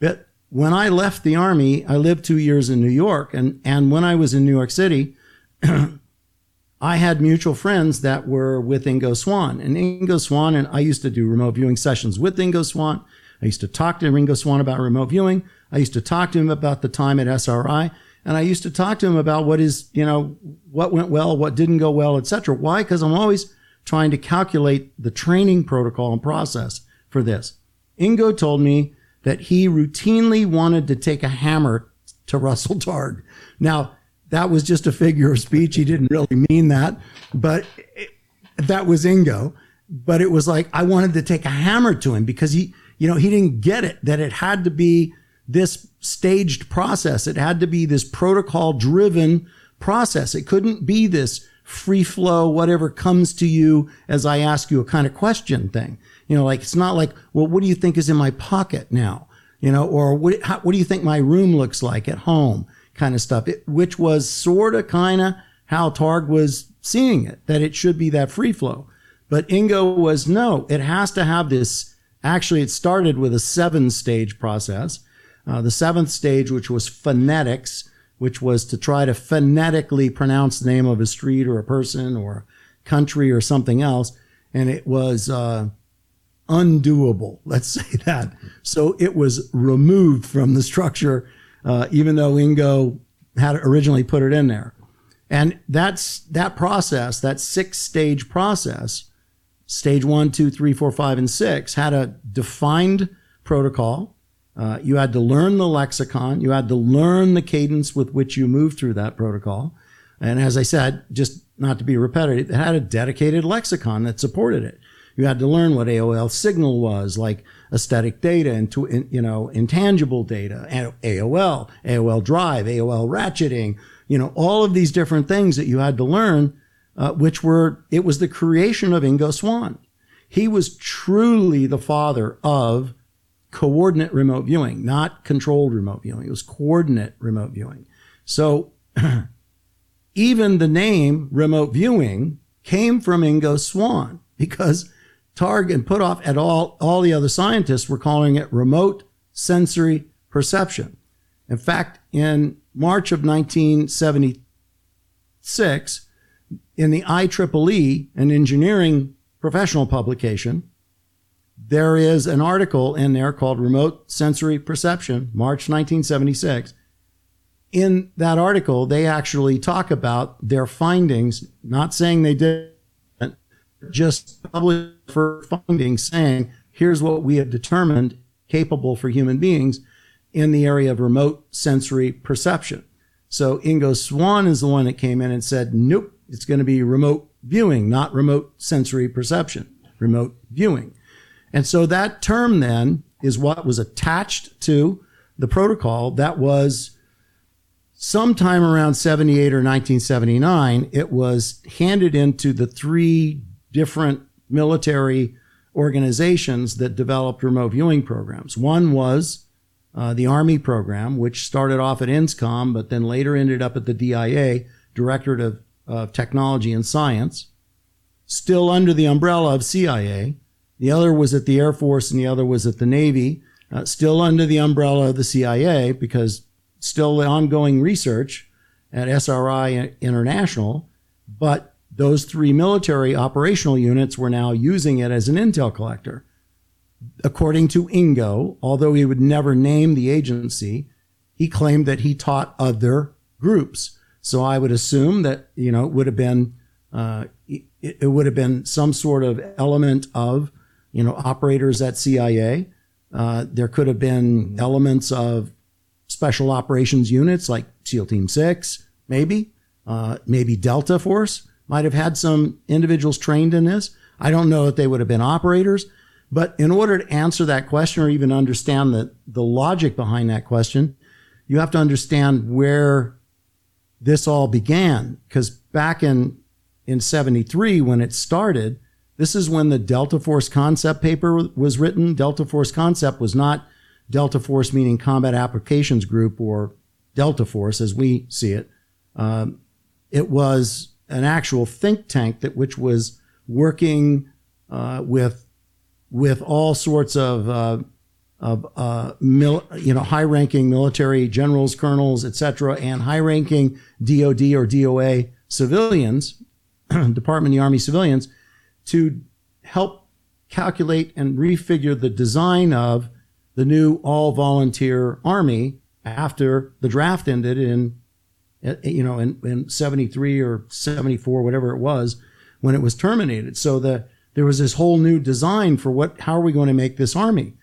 S2: But when I left the army, I lived two years in New York, and and when I was in New York City, I had mutual friends that were with Ingo Swann, and Ingo Swann and I used to do remote viewing sessions with Ingo Swann. I used to talk to Ingo Swann about remote viewing. I used to talk to him about the time at SRI, and I used to talk to him about what is you know what went well, what didn't go well, etc. Why? Because I'm always trying to calculate the training protocol and process for this. Ingo told me that he routinely wanted to take a hammer to Russell Targ. Now, that was just a figure of speech. He didn't really mean that, but it, that was Ingo. But it was like, I wanted to take a hammer to him because he, you know, he didn't get it that it had to be this staged process. It had to be this protocol driven process. It couldn't be this free flow, whatever comes to you as I ask you a kind of question thing. You know, like it's not like, well, what do you think is in my pocket now? You know, or what, how, what do you think my room looks like at home? Kind of stuff, it, which was sort of kind of how Targ was seeing it, that it should be that free flow. But Ingo was no, it has to have this. Actually, it started with a seven stage process. Uh, the seventh stage, which was phonetics, which was to try to phonetically pronounce the name of a street or a person or a country or something else. And it was, uh, undoable. Let's say that. So it was removed from the structure, uh, even though Ingo had originally put it in there. And that's that process, that six stage process, stage one, two, three, four, five, and six, had a defined protocol. Uh, you had to learn the lexicon. You had to learn the cadence with which you move through that protocol. And as I said, just not to be repetitive, it had a dedicated lexicon that supported it. You had to learn what AOL signal was, like aesthetic data and, you know, intangible data, AOL, AOL drive, AOL ratcheting, you know, all of these different things that you had to learn, uh, which were, it was the creation of Ingo Swann. He was truly the father of coordinate remote viewing, not controlled remote viewing. It was coordinate remote viewing. So even the name remote viewing came from Ingo Swann because Targ and Puthoff and all, all the other scientists were calling it remote sensory perception. In fact, in March of 1976, in the IEEE, an engineering professional publication, there is an article in there called Remote Sensory Perception, March 1976. In that article, they actually talk about their findings, not saying they did just published for findings saying, here's what we have determined capable for human beings in the area of remote sensory perception. So Ingo Swann is the one that came in and said, nope, it's going to be remote viewing, not remote sensory perception, remote viewing. And so that term then is what was attached to the protocol that was sometime around 78 or 1979. It was handed into the three different military organizations that developed remote viewing programs. One was uh, the Army program, which started off at INSCOM, but then later ended up at the DIA, Directorate of of Technology and Science, still under the umbrella of CIA. The other was at the Air Force and the other was at the Navy, uh, still under the umbrella of the CIA because still the ongoing research at SRI International. But those three military operational units were now using it as an intel collector. According to Ingo, although he would never name the agency, he claimed that he taught other groups. So I would assume that, you know, it would have been, uh, it, it would have been some sort of element of, you know, operators at CIA. Uh, there could have been elements of special operations units like SEAL Team 6, maybe. Uh, maybe Delta Force might have had some individuals trained in this. I don't know if they would have been operators, but in order to answer that question or even understand the, the logic behind that question, you have to understand where this all began. Because back in, in 73, when it started, this is when the Delta Force concept paper was written. Delta Force concept was not Delta Force meaning Combat Applications Group or Delta Force as we see it. Um, it was an actual think tank that which was working uh, with with all sorts of uh, of uh, mil, you know high-ranking military generals, colonels, etc., and high-ranking DoD or DOA civilians, Department of the Army civilians, to help calculate and refigure the design of the new all-volunteer army after the draft ended in eh, you know in, in 73 or 74 whatever it was when it was terminated so the there was this whole new design for what how are we going to make this army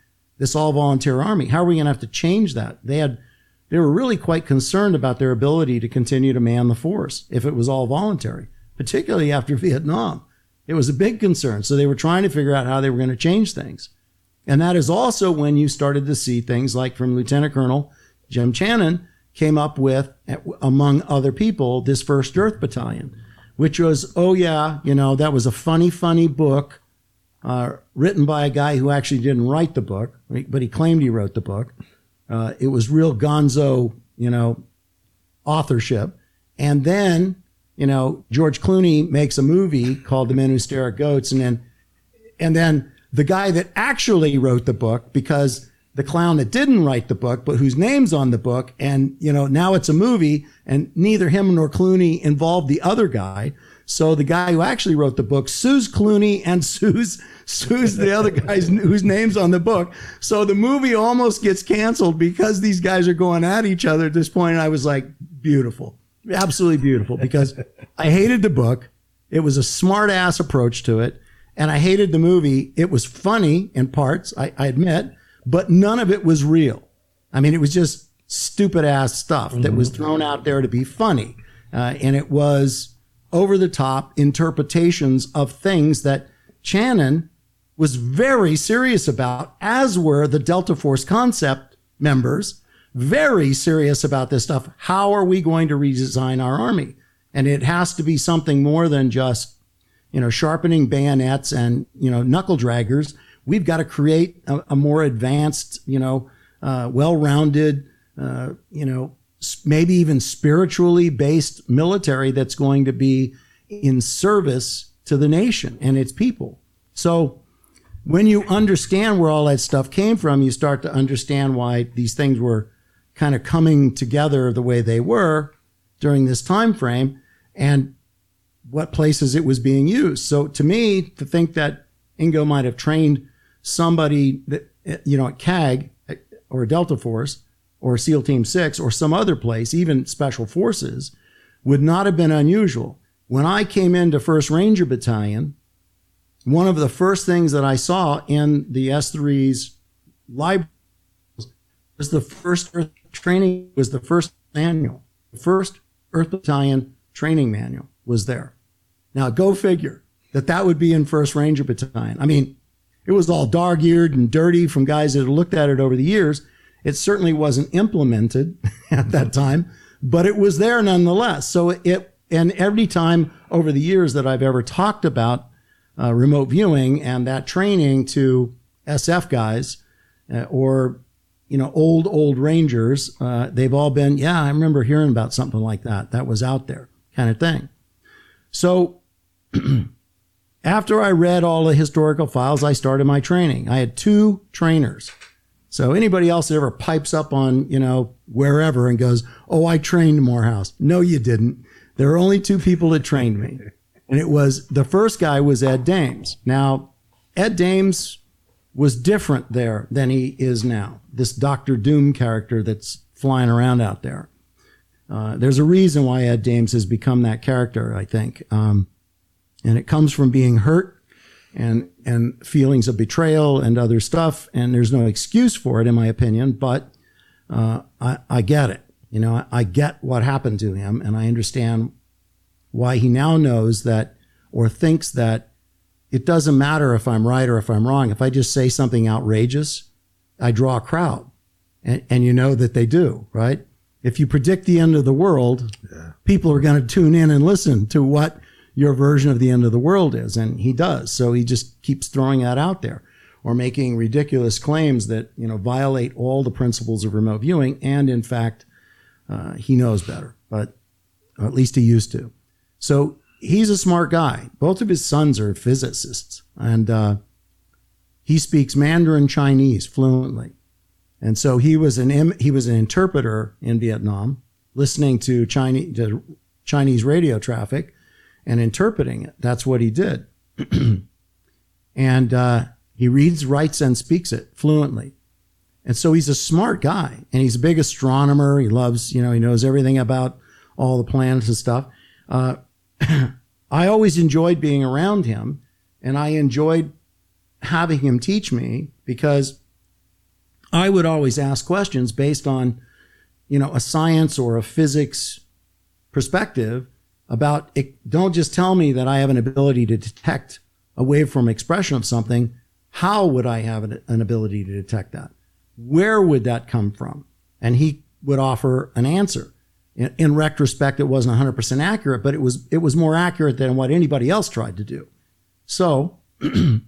S2: this all volunteer army. How are we going to have to change that? They had, they were really quite concerned about their ability to continue to man the force if it was all voluntary, particularly after Vietnam. It was a big concern. So they were trying to figure out how they were going to change things. And that is also when you started to see things like from Lieutenant Colonel Jim Channon came up with, among other people, this First Earth Battalion, which was, oh yeah, you know, that was a funny, funny book uh, written by a guy who actually didn't write the book, but he claimed he wrote the book. Uh, it was real gonzo, you know, authorship. And then, you know, George Clooney makes a movie called The Men Who Stare at Goats. And then, and then the guy that actually wrote the book, because the clown that didn't write the book, but whose name's on the book, and, you know, now it's a movie, and neither him nor Clooney involved the other guy. So the guy who actually wrote the book sues Clooney and sues sues the other guys whose names on the book. So the movie almost gets canceled because these guys are going at each other at this point. And I was like, beautiful, absolutely beautiful because I hated the book. It was a smart ass approach to it. And I hated the movie. It was funny in parts, I, I admit, but none of it was real. I mean, it was just stupid ass stuff that was thrown out there to be funny. Uh, and it was over the top interpretations of things that Channon was very serious about, as were the Delta Force concept members, very serious about this stuff. How are we going to redesign our army? And it has to be something more than just, you know, sharpening bayonets and, you know, knuckle draggers. We've got to create a, a more advanced, you know, uh, well-rounded, uh, you know, maybe even spiritually based military that's going to be in service to the nation and its people. So when you understand where all that stuff came from, you start to understand why these things were kind of coming together the way they were during this time frame and what places it was being used. So to me, to think that Ingo might have trained somebody that, you know, at CAG or Delta Force or SEAL Team 6 or some other place, even Special Forces, would not have been unusual. When I came into 1st Ranger Battalion, one of the first things that I saw in the S3's library was the first Earth training, was the first manual. The first Earth Battalion training manual was there. Now go figure that that would be in 1st Ranger Battalion. I mean, it was all dog-eared and dirty from guys that had looked at it over the years. It certainly wasn't implemented at that time, but it was there nonetheless. So it, and every time over the years that I've ever talked about uh, remote viewing and that training to SF guys uh, or you know old old Rangers, uh, they've all been yeah I remember hearing about something like that that was out there kind of thing. So after I read all the historical files, I started my training. I had two trainers. So anybody else that ever pipes up on, you know, wherever and goes, Oh, I trained Morehouse. No, you didn't. There are only two people that trained me. And it was the first guy was Ed Dames. Now, Ed Dames was different there than he is now. This Doctor Doom character that's flying around out there. Uh, there's a reason why Ed Dames has become that character, I think. Um, and it comes from being hurt and and feelings of betrayal and other stuff. And there's no excuse for it, in my opinion. But uh, I, I get it. You know, I, I get what happened to him, and I understand why he now knows that or thinks that it doesn't matter if I'm right or if I'm wrong. If I just say something outrageous, I draw a crowd, and, and you know that they do, right? If you predict the end of the world, yeah. people are going to tune in and listen to what your version of the end of the world is. And he does. So he just keeps throwing that out there or making ridiculous claims that, you know, violate all the principles of remote viewing. And in fact, uh, he knows better, but at least he used to. So he's a smart guy. Both of his sons are physicists and, uh, he speaks Mandarin Chinese fluently. And so he was an, he was an interpreter in Vietnam, listening to Chinese, to Chinese radio traffic and interpreting it. That's what he did. and uh, he reads, writes, and speaks it fluently. And so he's a smart guy and he's a big astronomer. He loves, you know, he knows everything about all the planets and stuff. Uh, I always enjoyed being around him and I enjoyed having him teach me because I would always ask questions based on, you know, a science or a physics perspective about it. Don't just tell me that I have an ability to detect a waveform expression of something. How would I have an, ability to detect that? Where would that come from? And he would offer an answer. In, in retrospect, it wasn't 100% accurate, but it was, it was more accurate than what anybody else tried to do. So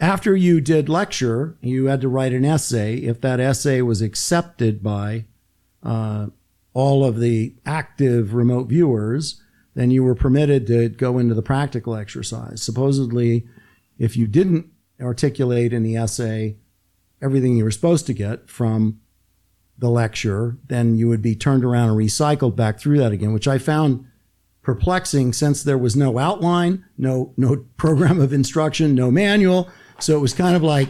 S2: after you did lecture, you had to write an essay. If that essay was accepted by uh, all of the active remote viewers, then you were permitted to go into the practical exercise. Supposedly, if you didn't articulate in the essay everything you were supposed to get from the lecture, then you would be turned around and recycled back through that again, which I found perplexing since there was no outline, no no program of instruction, no manual. So it was kind of like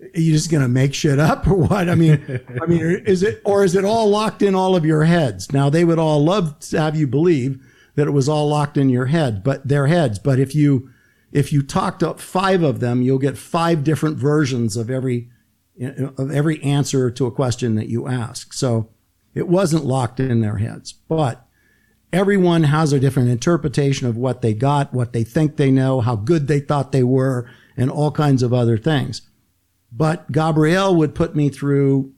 S2: are you just going to make shit up or what? I mean, I mean, is it or is it all locked in all of your heads? Now they would all love to have you believe that it was all locked in your head, but their heads. But if you if you talked up five of them, you'll get five different versions of every of every answer to a question that you ask. So it wasn't locked in their heads, but everyone has a different interpretation of what they got, what they think they know, how good they thought they were, and all kinds of other things. But Gabrielle would put me through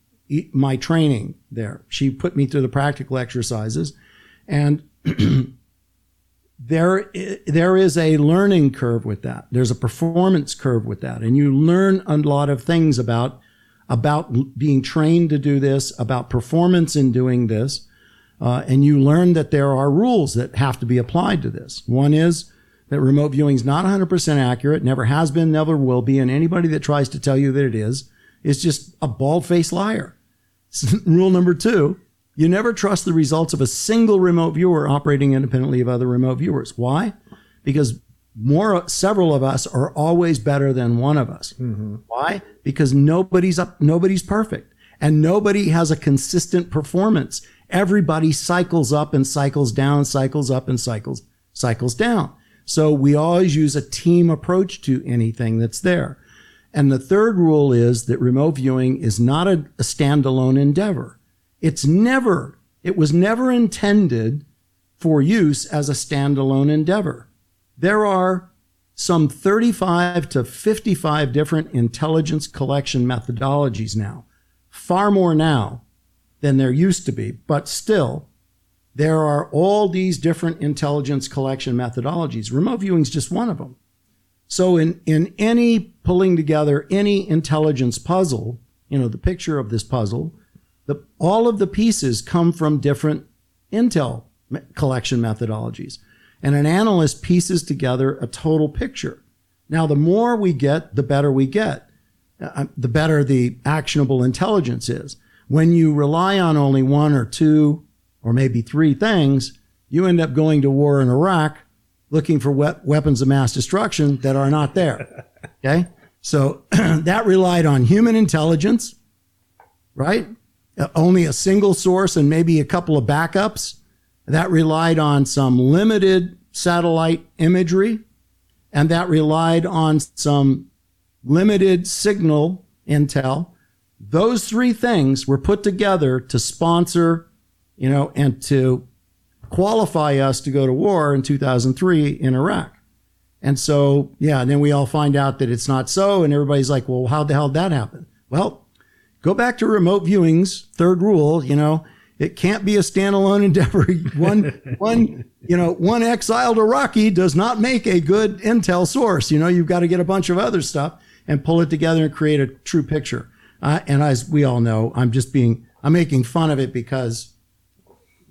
S2: my training there. She put me through the practical exercises and there, there is a learning curve with that. There's a performance curve with that. And you learn a lot of things about, about being trained to do this, about performance in doing this. Uh, and you learn that there are rules that have to be applied to this. One is that remote viewing is not 100% accurate, never has been, never will be. And anybody that tries to tell you that it is, is just a bald faced liar. Rule number two you never trust the results of a single remote viewer operating independently of other remote viewers. Why? Because more, several of us are always better than one of us. Mm-hmm. Why? Because nobody's up, nobody's perfect and nobody has a consistent performance. Everybody cycles up and cycles down, cycles up and cycles, cycles down. So we always use a team approach to anything that's there. And the third rule is that remote viewing is not a, a standalone endeavor. It's never, it was never intended for use as a standalone endeavor. There are some 35 to 55 different intelligence collection methodologies now, far more now than there used to be, but still, there are all these different intelligence collection methodologies. Remote viewing is just one of them. So in, in any pulling together any intelligence puzzle, you know, the picture of this puzzle, the, all of the pieces come from different Intel collection methodologies. And an analyst pieces together a total picture. Now, the more we get, the better we get. Uh, the better the actionable intelligence is. When you rely on only one or two or maybe three things, you end up going to war in Iraq looking for we- weapons of mass destruction that are not there. Okay. So that relied on human intelligence, right? Uh, only a single source and maybe a couple of backups. That relied on some limited satellite imagery and that relied on some limited signal intel. Those three things were put together to sponsor, you know, and to qualify us to go to war in 2003 in Iraq. And so, yeah, and then we all find out that it's not so. And everybody's like, well, how the hell did that happen? Well, go back to remote viewings. Third rule, you know, it can't be a standalone endeavor. One, one, you know, one exiled Iraqi does not make a good intel source. You know, you've got to get a bunch of other stuff and pull it together and create a true picture. Uh, and as we all know, I'm just being, I'm making fun of it because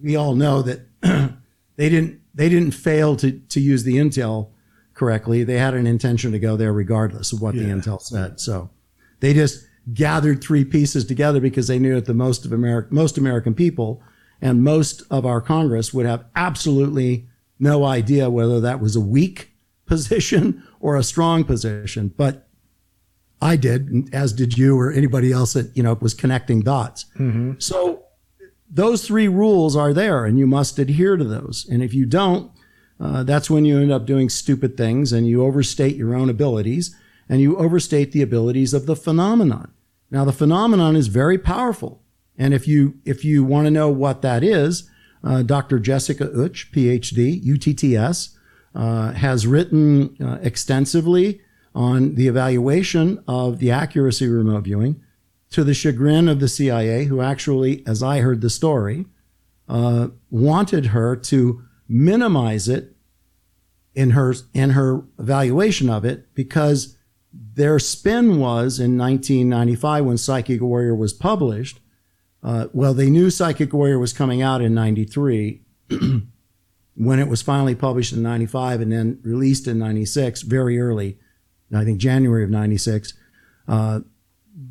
S2: we all know that they didn't, they didn't fail to, to use the intel correctly. They had an intention to go there regardless of what yeah. the intel said. So they just gathered three pieces together because they knew that the most of America, most American people and most of our Congress would have absolutely no idea whether that was a weak position or a strong position. But I did, as did you or anybody else that, you know, was connecting dots. Mm-hmm. So those three rules are there and you must adhere to those. And if you don't, uh, that's when you end up doing stupid things and you overstate your own abilities and you overstate the abilities of the phenomenon. Now, the phenomenon is very powerful. And if you, if you want to know what that is, uh, Dr. Jessica Utts, PhD, UTTS, uh, has written uh, extensively on the evaluation of the accuracy of remote viewing to the chagrin of the CIA, who actually, as I heard the story, uh, wanted her to minimize it in her in her evaluation of it because their spin was in 1995 when Psychic Warrior was published. Uh, well, they knew Psychic Warrior was coming out in 93 when it was finally published in 95 and then released in 96, very early, I think January of 96. Uh,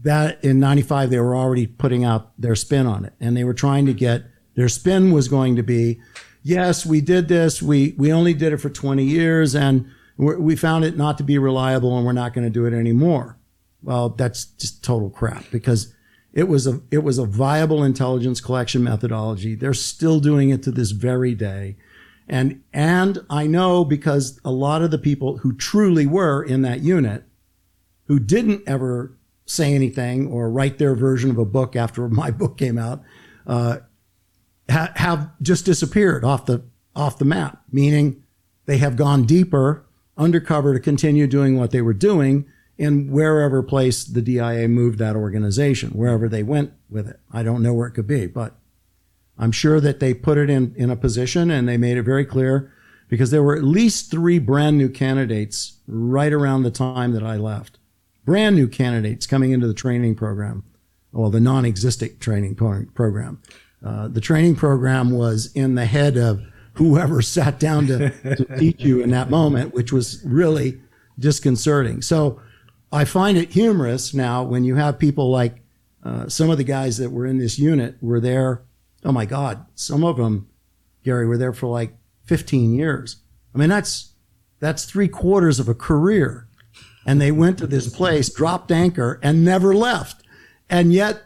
S2: that in 95, they were already putting out their spin on it and they were trying to get their spin was going to be yes, we did this. We, we only did it for 20 years and we found it not to be reliable and we're not going to do it anymore. Well, that's just total crap because it was a, it was a viable intelligence collection methodology. They're still doing it to this very day. And, and I know because a lot of the people who truly were in that unit who didn't ever say anything or write their version of a book after my book came out, uh, ha- have just disappeared off the off the map, meaning they have gone deeper undercover to continue doing what they were doing in wherever place the DIA moved that organization, wherever they went with it. I don't know where it could be, but I'm sure that they put it in, in a position and they made it very clear because there were at least three brand new candidates right around the time that I left. Brand new candidates coming into the training program. Well, the non-existent training program. Uh, the training program was in the head of whoever sat down to, to teach you in that moment, which was really disconcerting. So I find it humorous now when you have people like uh, some of the guys that were in this unit were there. Oh my God, some of them, Gary, were there for like 15 years. I mean, that's that's three quarters of a career, and they went to this place, dropped anchor, and never left. And yet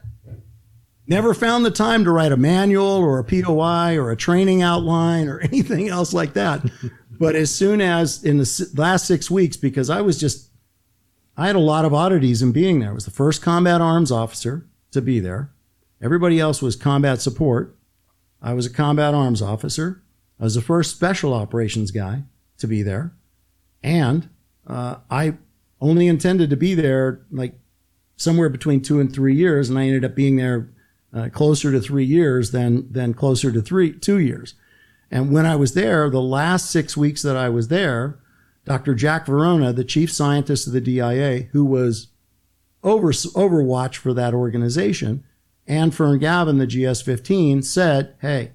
S2: Never found the time to write a manual or a POI or a training outline or anything else like that. but as soon as in the last six weeks, because I was just, I had a lot of oddities in being there. I was the first combat arms officer to be there. Everybody else was combat support. I was a combat arms officer. I was the first special operations guy to be there. And uh, I only intended to be there like somewhere between two and three years. And I ended up being there uh, closer to three years than than closer to three two years. And when I was there, the last six weeks that I was there, Dr. Jack Vorona, the chief scientist of the DIA, who was over overwatch for that organization, and Fern Gauvin, the GS15, said, "Hey,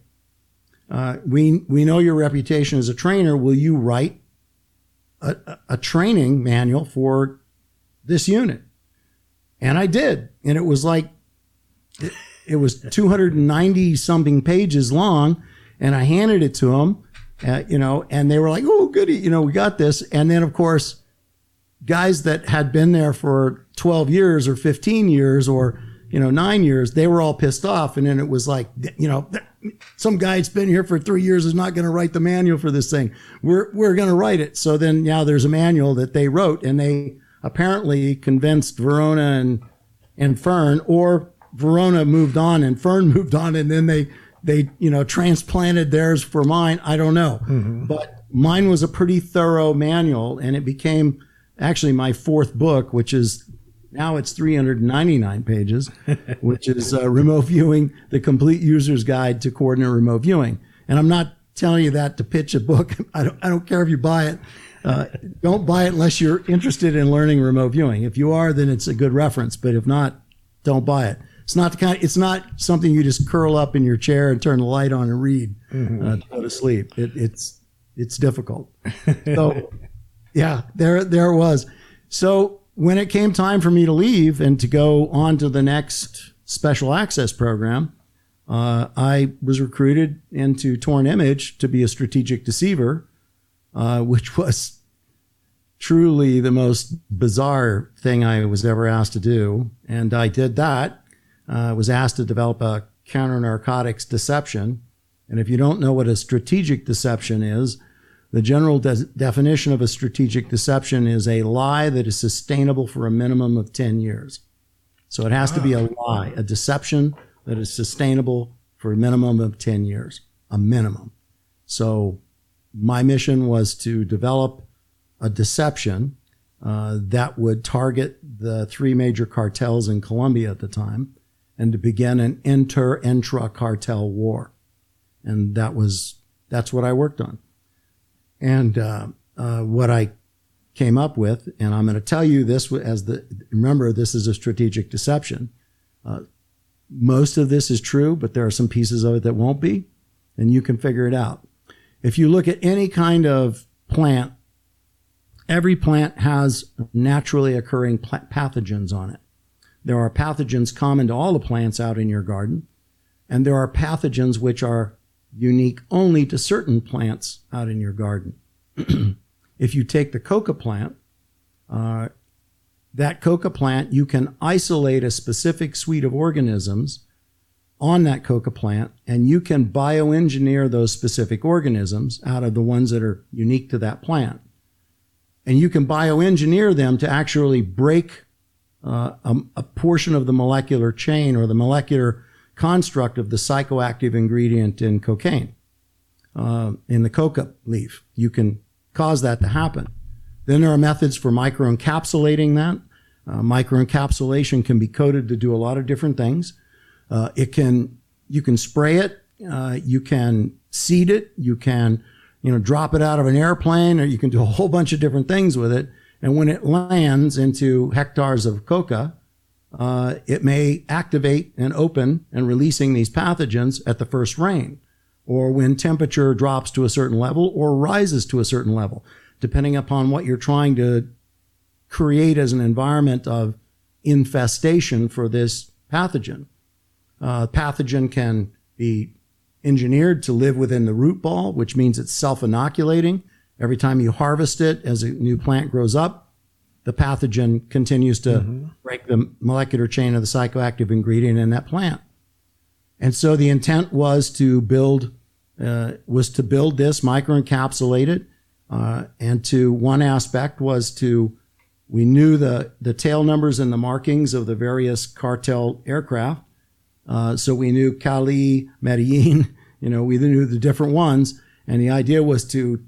S2: uh, we we know your reputation as a trainer. Will you write a, a, a training manual for this unit?" And I did, and it was like it, was 290 something pages long, and I handed it to them, uh, you know, and they were like, "Oh, goody, you know, we got this." And then, of course, guys that had been there for 12 years or 15 years or you know nine years, they were all pissed off, and then it was like, you know, some guy that's been here for three years is not going to write the manual for this thing. We're we're going to write it. So then now there's a manual that they wrote, and they apparently convinced Verona and and Fern, or Verona moved on and Fern moved on, and then they they you know transplanted theirs for mine. I don't know, but mine was a pretty thorough manual, and it became actually my fourth book, which is now it's 399 pages, which is uh, remote viewing, the complete user's guide to coordinate remote viewing. And I'm not telling you that to pitch a book. I don't, I don't care if you buy it. Uh, don't buy it unless you're interested in learning remote viewing. If you are, then it's a good reference. But if not, don't buy it. It's not the kind. It's not something you just curl up in your chair and turn the light on and read uh, to go to sleep. It, it's it's difficult. So yeah, there there it was. So when it came time for me to leave and to go on to the next special access program, uh, I was recruited into Torn Image to be a strategic deceiver, uh, which was truly the most bizarre thing I was ever asked to do. And I did that. I was asked to develop a counter narcotics deception. And if you don't know what a strategic deception is, the general de- definition of a strategic deception is a lie that is sustainable for a minimum of 10 years. So it has to be a lie, a deception that is sustainable for a minimum of 10 years, a minimum. So my mission was to develop a deception uh, that would target the three major cartels in Colombia at the time and to begin an inter intra cartel war. And that was, that's what I worked on. And uh, uh, what I came up with, and I'm going to tell you this as the remember, this is a strategic deception. Uh, most of this is true, but there are some pieces of it that won't be, and you can figure it out. If you look at any kind of plant, every plant has naturally occurring pathogens on it. There are pathogens common to all the plants out in your garden, and there are pathogens which are unique only to certain plants out in your garden. if you take the coca plant, uh, that coca plant, you can isolate a specific suite of organisms on that coca plant, and you can bioengineer those specific organisms out of the ones that are unique to that plant. And you can bioengineer them to actually break uh, a, a portion of the molecular chain or the molecular construct of the psychoactive ingredient in cocaine, uh, in the coca leaf. You can cause that to happen. Then there are methods for microencapsulating that. Uh, microencapsulation can be coded to do a lot of different things. Uh, it can, you can spray it, uh, you can seed it, you can, you know, drop it out of an airplane, or you can do a whole bunch of different things with it. And when it lands into hectares of coca, uh, it may activate and open and releasing these pathogens at the first rain, or when temperature drops to a certain level or rises to a certain level, depending upon what you're trying to create as an environment of infestation for this pathogen. Uh, pathogen can be engineered to live within the root ball, which means it's self inoculating. Every time you harvest it as a new plant grows up, the pathogen continues to mm-hmm. break the molecular chain of the psychoactive ingredient in that plant. And so the intent was to build uh, was to build this microencapsulate it, uh, and to one aspect was to we knew the the tail numbers and the markings of the various cartel aircraft, uh, so we knew Cali, Medellin, you know, we knew the different ones, and the idea was to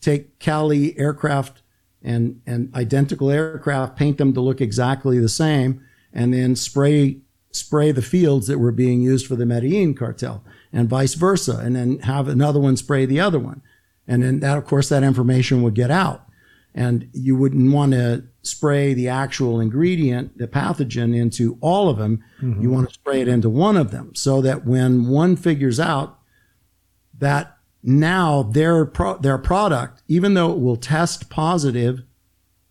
S2: take Cali aircraft and, and identical aircraft, paint them to look exactly the same, and then spray spray the fields that were being used for the Medellin cartel, and vice versa, and then have another one spray the other one, and then that of course that information would get out, and you wouldn't want to spray the actual ingredient, the pathogen, into all of them. Mm-hmm. You want to spray it into one of them, so that when one figures out that now their pro- their product, even though it will test positive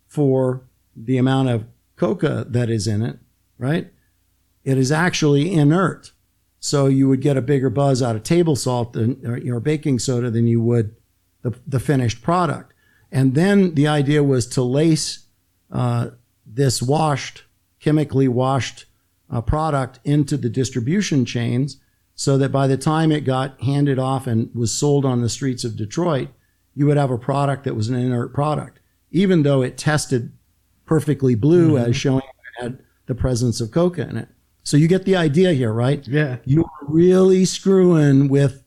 S2: for the amount of coca that is in it, right? It is actually inert. So you would get a bigger buzz out of table salt than, or, baking soda than you would the, the finished product. And then the idea was to lace uh, this washed, chemically washed uh, product into the distribution chains so that by the time it got handed off and was sold on the streets of Detroit, you would have a product that was an inert product, even though it tested perfectly blue mm-hmm. as showing it had the presence of coca in it. So you get the idea here, right?
S1: Yeah.
S2: You're really screwing with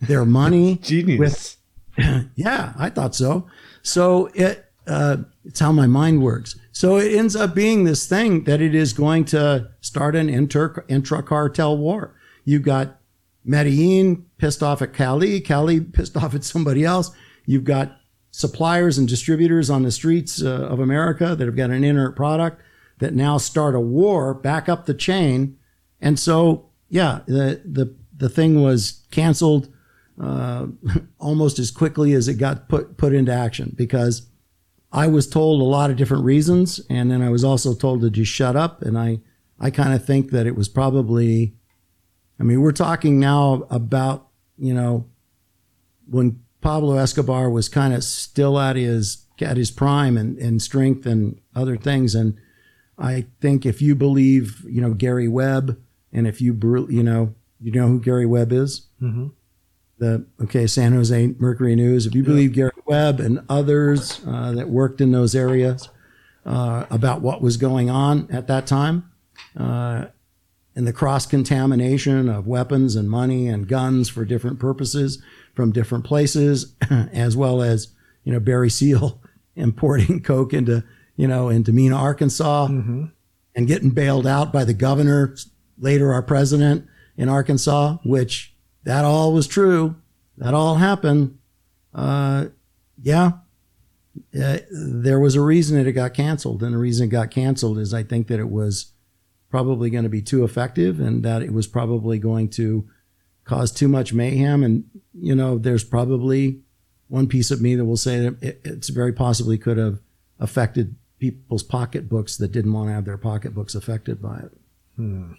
S2: their money.
S1: Genius.
S2: With, yeah, I thought so. So it uh, it's how my mind works. So it ends up being this thing that it is going to start an inter intra cartel war. You've got Medellin pissed off at Cali, Cali pissed off at somebody else. You've got suppliers and distributors on the streets uh, of America that have got an inert product that now start a war back up the chain. And so, yeah, the the the thing was canceled uh, almost as quickly as it got put put into action because I was told a lot of different reasons, and then I was also told to just shut up. And I I kind of think that it was probably, I mean, we're talking now about you know when Pablo Escobar was kind of still at his at his prime and, and strength and other things, and I think if you believe, you know, Gary Webb, and if you, you know, you know who Gary Webb is, mm-hmm. the okay San Jose Mercury News. If you believe Gary Webb and others uh, that worked in those areas uh, about what was going on at that time, uh, and the cross contamination of weapons and money and guns for different purposes from different places, as well as you know Barry Seal importing coke into you know, in Mena, Arkansas, mm-hmm. and getting bailed out by the governor, later our president in Arkansas, which that all was true. That all happened. Uh, yeah, uh, there was a reason that it got canceled. And the reason it got canceled is I think that it was probably going to be too effective and that it was probably going to cause too much mayhem. And, you know, there's probably one piece of me that will say that it, it's very possibly could have affected people's pocketbooks that didn't want to have their pocketbooks affected by it. Hmm.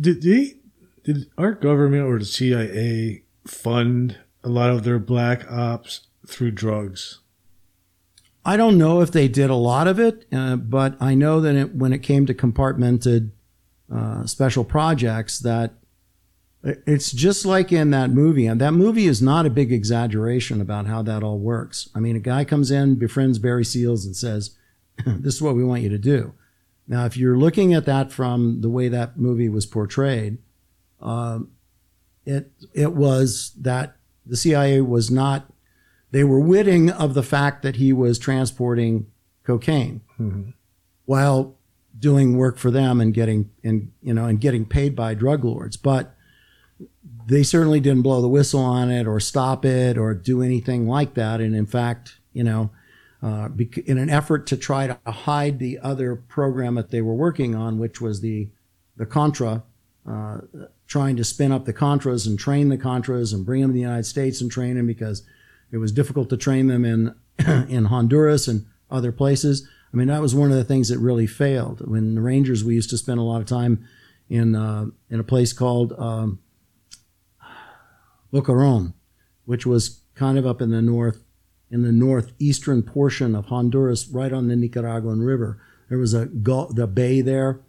S1: Did they, did our government or the CIA fund a lot of their black ops through drugs?
S2: I don't know if they did a lot of it, uh, but I know that it, when it came to compartmented uh, special projects, that it's just like in that movie. And that movie is not a big exaggeration about how that all works. I mean, a guy comes in, befriends Barry Seals, and says, this is what we want you to do. Now, if you're looking at that from the way that movie was portrayed, um, it it was that the CIA was not. They were witting of the fact that he was transporting cocaine mm-hmm. while doing work for them and getting and you know and getting paid by drug lords, but they certainly didn't blow the whistle on it or stop it or do anything like that. And in fact, you know, uh, in an effort to try to hide the other program that they were working on, which was the the Contra, uh, trying to spin up the Contras and train the Contras and bring them to the United States and train them because it was difficult to train them in in Honduras and other places. I mean, that was one of the things that really failed. When the Rangers, we used to spend a lot of time in uh, in a place called um, Boquerón, which was kind of up in the north in the northeastern portion of Honduras, right on the Nicaraguan River. There was a the bay there.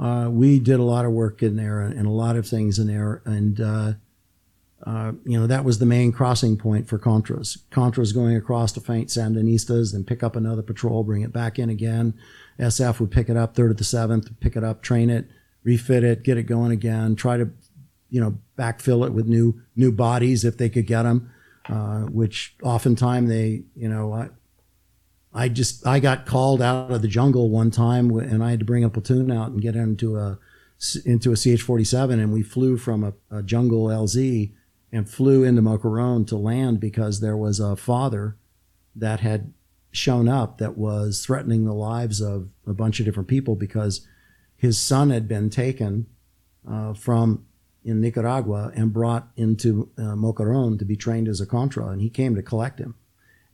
S2: Uh, we did a lot of work in there and a lot of things in there, and uh, uh, you know that was the main crossing point for Contras. Contras going across to faint Sandinistas, then pick up another patrol, bring it back in again. SF would pick it up, third to the seventh, pick it up, train it, refit it, get it going again, try to you know backfill it with new new bodies if they could get them uh, which oftentimes they, you know, I, I just I got called out of the jungle one time and I had to bring a platoon out and get into a into a CH-47 and we flew from a, a jungle LZ and flew into Mocorone to land because there was a father that had shown up that was threatening the lives of a bunch of different people because his son had been taken uh, from in Nicaragua and brought into uh, Mocoron to be trained as a Contra, and he came to collect him.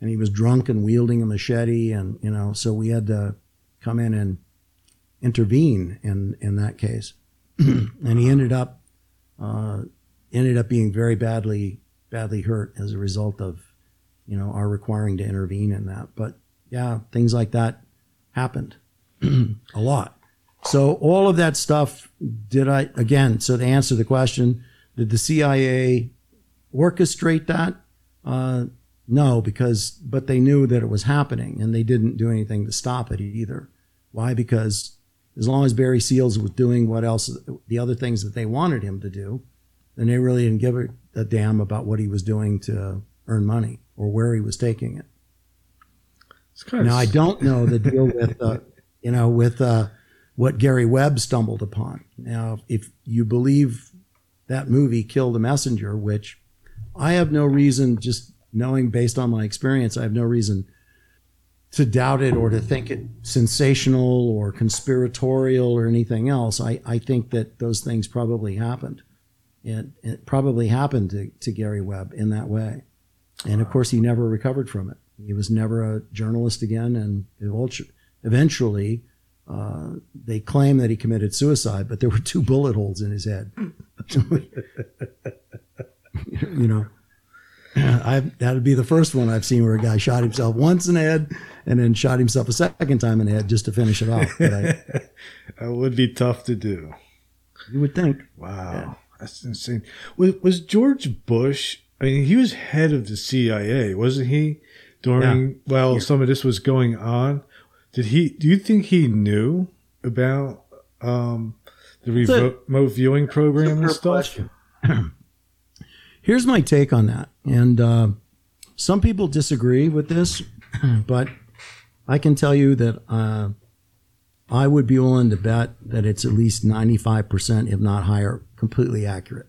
S2: And he was drunk and wielding a machete, and you know, so we had to come in and intervene in in that case. and he ended up uh, ended up being very badly badly hurt as a result of you know our requiring to intervene in that. But yeah, things like that happened a lot. So all of that stuff, did I again? So to answer the question, did the CIA orchestrate that? Uh, no, because but they knew that it was happening, and they didn't do anything to stop it either. Why? Because as long as Barry Seals was doing what else, the other things that they wanted him to do, then they really didn't give a, a damn about what he was doing to earn money or where he was taking it. Now I don't know the deal with, uh, you know, with uh, what Gary Webb stumbled upon. Now, if you believe that movie Kill the Messenger, which I have no reason, just knowing based on my experience, I have no reason to doubt it or to think it sensational or conspiratorial or anything else. I, I think that those things probably happened. It, it probably happened to, to Gary Webb in that way. And of course, he never recovered from it. He was never a journalist again. And eventually, uh, they claim that he committed suicide, but there were two bullet holes in his head. you know, I, that'd be the first one I've seen where a guy shot himself once in the head and then shot himself a second time in the head just to finish it off. I,
S1: that would be tough to do.
S2: You would think.
S1: Wow, yeah. That's insane. Was, was George Bush? I mean, he was head of the CIA, wasn't he? During yeah. while yeah. some of this was going on, did he? Do you think he knew about um, the remote viewing program and stuff?
S2: Here's my take on that, and uh, some people disagree with this, but I can tell you that uh, I would be willing to bet that it's at least 95%, if not higher, completely accurate.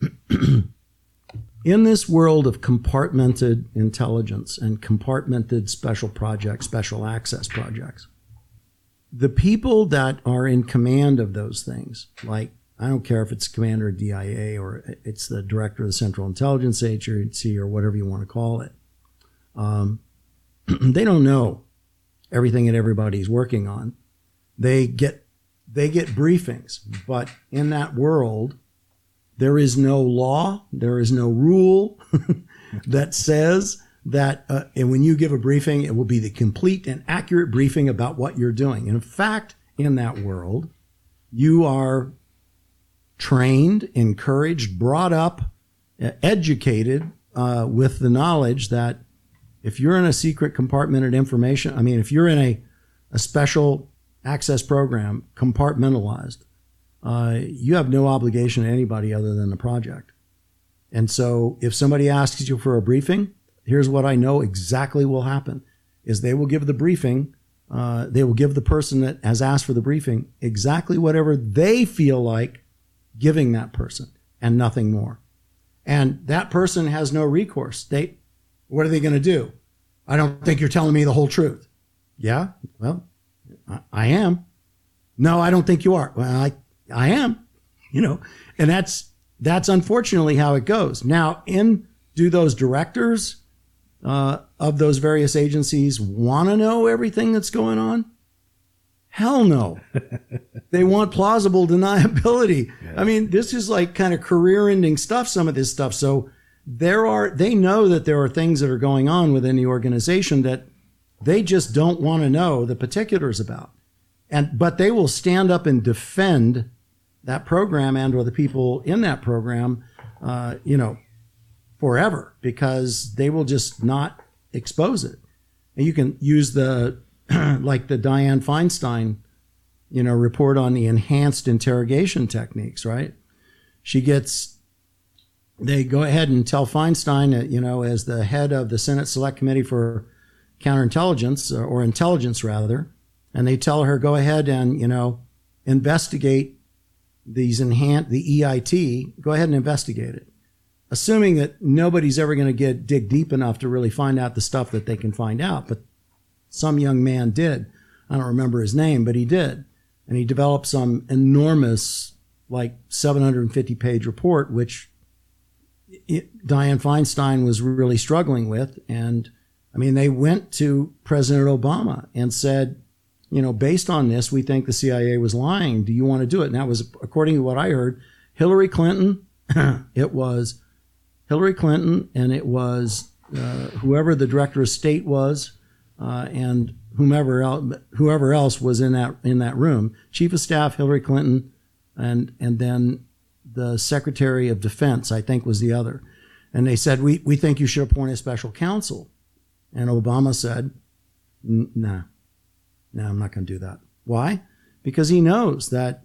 S2: in this world of compartmented intelligence and compartmented special projects, special access projects, the people that are in command of those things, like I don't care if it's commander of DIA or it's the director of the Central Intelligence Agency or whatever you want to call it, um, they don't know everything that everybody's working on. They get they get briefings, but in that world, there is no law, there is no rule that says that, uh, and when you give a briefing, it will be the complete and accurate briefing about what you're doing. And in fact, in that world, you are trained, encouraged, brought up, educated uh, with the knowledge that if you're in a secret compartmented information, I mean, if you're in a, a special access program compartmentalized, uh, you have no obligation to anybody other than the project. And so if somebody asks you for a briefing, here's what I know exactly will happen is they will give the briefing, uh, they will give the person that has asked for the briefing exactly whatever they feel like giving that person and nothing more. And that person has no recourse. They, what are they going to do? I don't think you're telling me the whole truth. Yeah, well, I, I am. No, I don't think you are. Well, I I am, you know, and that's that's unfortunately how it goes. Now, in do those directors uh, of those various agencies want to know everything that's going on? Hell no. they want plausible deniability. Yeah. I mean, this is like kind of career ending stuff, some of this stuff. So there are, they know that there are things that are going on within the organization that they just don't want to know the particulars about. And, but they will stand up and defend that program and or the people in that program, uh, you know, forever because they will just not expose it. And you can use the like the Diane Feinstein, you know, report on the enhanced interrogation techniques, right? She gets they go ahead and tell Feinstein, you know, as the head of the Senate Select Committee for Counterintelligence uh, or intelligence rather, and they tell her go ahead and you know investigate these enhanced the EIT, go ahead and investigate it. Assuming that nobody's ever going to get dig deep enough to really find out the stuff that they can find out, but some young man did. I don't remember his name, but he did. And he developed some enormous like 750 page report, which it, Dianne Feinstein was really struggling with. And I mean, they went to President Obama and said, you know, based on this, we think the CIA was lying. Do you want to do it? And that was, according to what I heard, Hillary Clinton, it was Hillary Clinton, and it was uh, whoever the director of state was, uh, and whomever whoever else was in that in that room. Chief of Staff Hillary Clinton, and and then the Secretary of Defense, I think, was the other. And they said, we, we think you should appoint a special counsel. And Obama said, nah, no, I'm not going to do that. Why? Because he knows that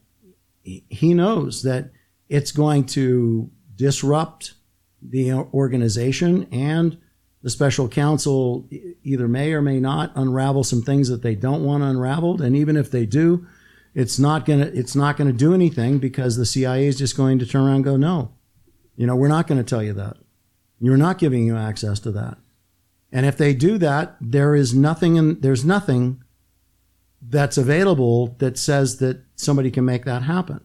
S2: he knows that it's going to disrupt the organization and the special counsel either may or may not unravel some things that they don't want unraveled and even if they do it's not going to it's not going to do anything because the CIA is just going to turn around and go no you know we're not going to tell you that you're not giving you access to that and if they do that there is nothing in there's nothing that's available that says that somebody can make that happen.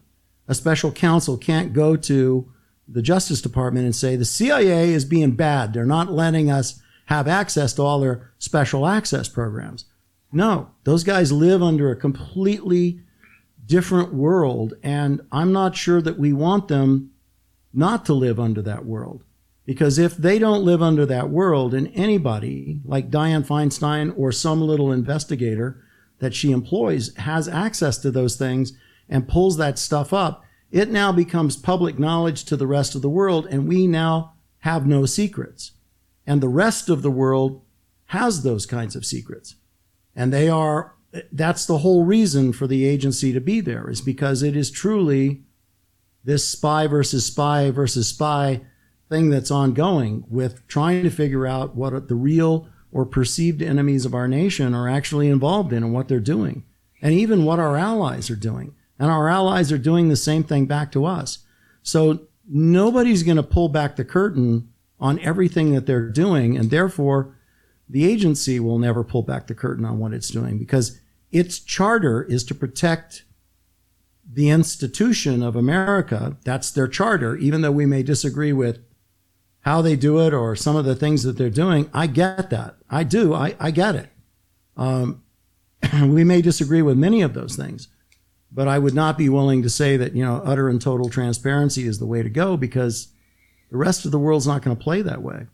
S2: A special counsel can't go to the Justice Department and say the CIA is being bad. They're not letting us have access to all their special access programs. No, those guys live under a completely different world. And I'm not sure that we want them not to live under that world. Because if they don't live under that world and anybody like Diane Feinstein or some little investigator that she employs has access to those things and pulls that stuff up, it now becomes public knowledge to the rest of the world, and we now have no secrets. And the rest of the world has those kinds of secrets. And they are, that's the whole reason for the agency to be there, is because it is truly this spy versus spy versus spy thing that's ongoing with trying to figure out what the real or perceived enemies of our nation are actually involved in and what they're doing, and even what our allies are doing. And our allies are doing the same thing back to us. So nobody's going to pull back the curtain on everything that they're doing, and therefore the agency will never pull back the curtain on what it's doing because its charter is to protect the institution of America. That's their charter, even though we may disagree with how they do it or some of the things that they're doing. I get that. I do. I, I get it. Um, we may disagree with many of those things, but I would not be willing to say that, you know, utter and total transparency is the way to go because the rest of the world's not going to play that way,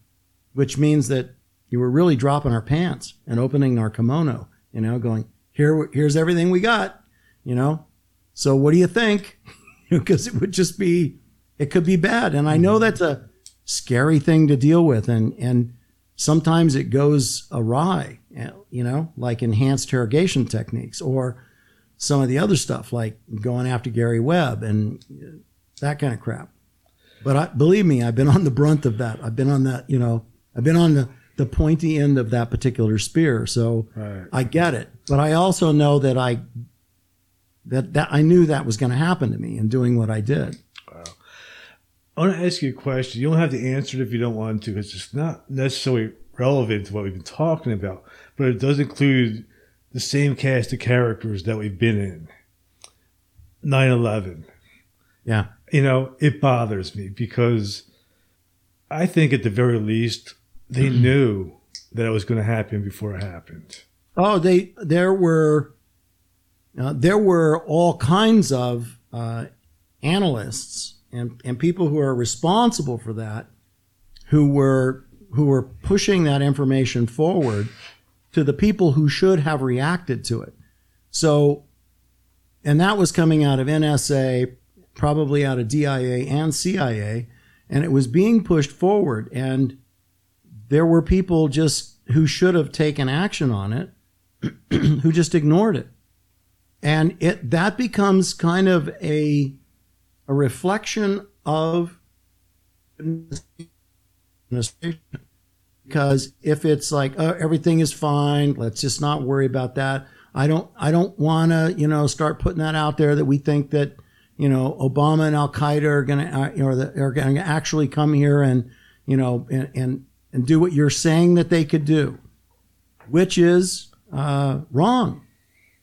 S2: which means that you were really dropping our pants and opening our kimono, you know, going, here, here's everything we got, you know. So what do you think? Because it would just be, it could be bad. And I know mm-hmm. that's a, scary thing to deal with. And, and sometimes it goes awry, you know, like enhanced interrogation techniques or some of the other stuff like going after Gary Webb and that kind of crap. But I, believe me, I've been on the brunt of that. I've been on that, you know, I've been on the, the pointy end of that particular spear. So right. I get it. But I also know that I, that, that I knew that was going to happen to me in doing what I did.
S1: I want to ask you a question. You don't have to answer it if you don't want to, because it's not necessarily relevant to what we've been talking about, but it does include the same cast of characters that we've been in. 9 11.
S2: Yeah.
S1: You know, it bothers me because I think at the very least, they knew that it was going to happen before it happened.
S2: Oh, they, there were, uh, there were all kinds of uh, analysts and, and people who are responsible for that who were who were pushing that information forward to the people who should have reacted to it. So, and that was coming out of NSA, probably out of DIA and CIA, and it was being pushed forward. And there were people just who should have taken action on it, who just ignored it. And it that becomes kind of a a reflection of administration. because if it's like oh, everything is fine let's just not worry about that i don't i don't want to you know start putting that out there that we think that you know obama and al qaeda are going to uh, or are going to actually come here and you know and, and and do what you're saying that they could do which is uh, wrong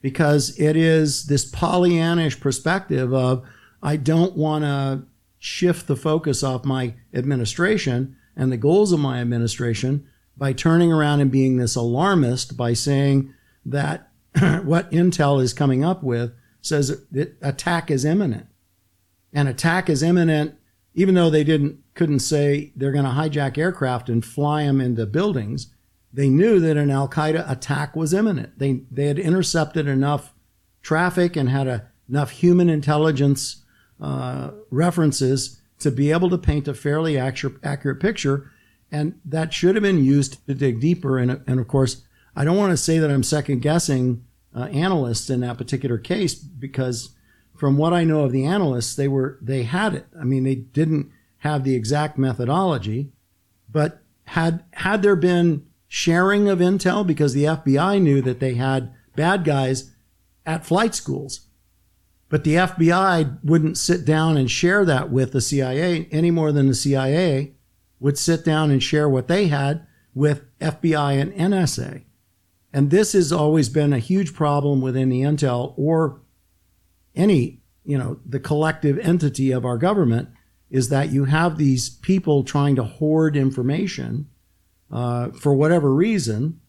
S2: because it is this pollyannish perspective of I don't want to shift the focus off my administration and the goals of my administration by turning around and being this alarmist by saying that what Intel is coming up with says that attack is imminent. And attack is imminent, even though they didn't couldn't say they're going to hijack aircraft and fly them into buildings. They knew that an Al Qaeda attack was imminent. They they had intercepted enough traffic and had a, enough human intelligence uh, references to be able to paint a fairly accurate, accurate picture. And that should have been used to dig deeper. And, and of course, I don't want to say that I'm second guessing uh, analysts in that particular case because from what I know of the analysts, they were they had it. I mean, they didn't have the exact methodology, but had had there been sharing of intel because the FBI knew that they had bad guys at flight schools. But the FBI wouldn't sit down and share that with the CIA any more than the CIA would sit down and share what they had with FBI and NSA. And this has always been a huge problem within the intel or any, you know, the collective entity of our government is that you have these people trying to hoard information uh, for whatever reason,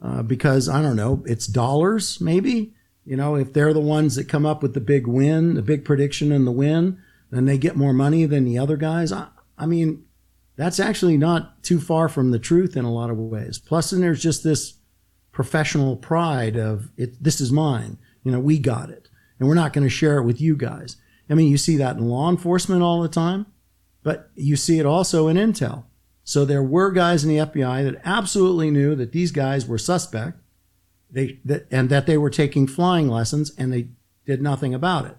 S2: uh, because I don't know, it's dollars maybe. You know, if they're the ones that come up with the big win, the big prediction and the win, then they get more money than the other guys. I, I mean, that's actually not too far from the truth in a lot of ways. Plus, then there's just this professional pride of it. This is mine. You know, we got it, and we're not going to share it with you guys. I mean, you see that in law enforcement all the time, but you see it also in intel. So there were guys in the FBI that absolutely knew that these guys were suspect they that and that they were taking flying lessons and they did nothing about it.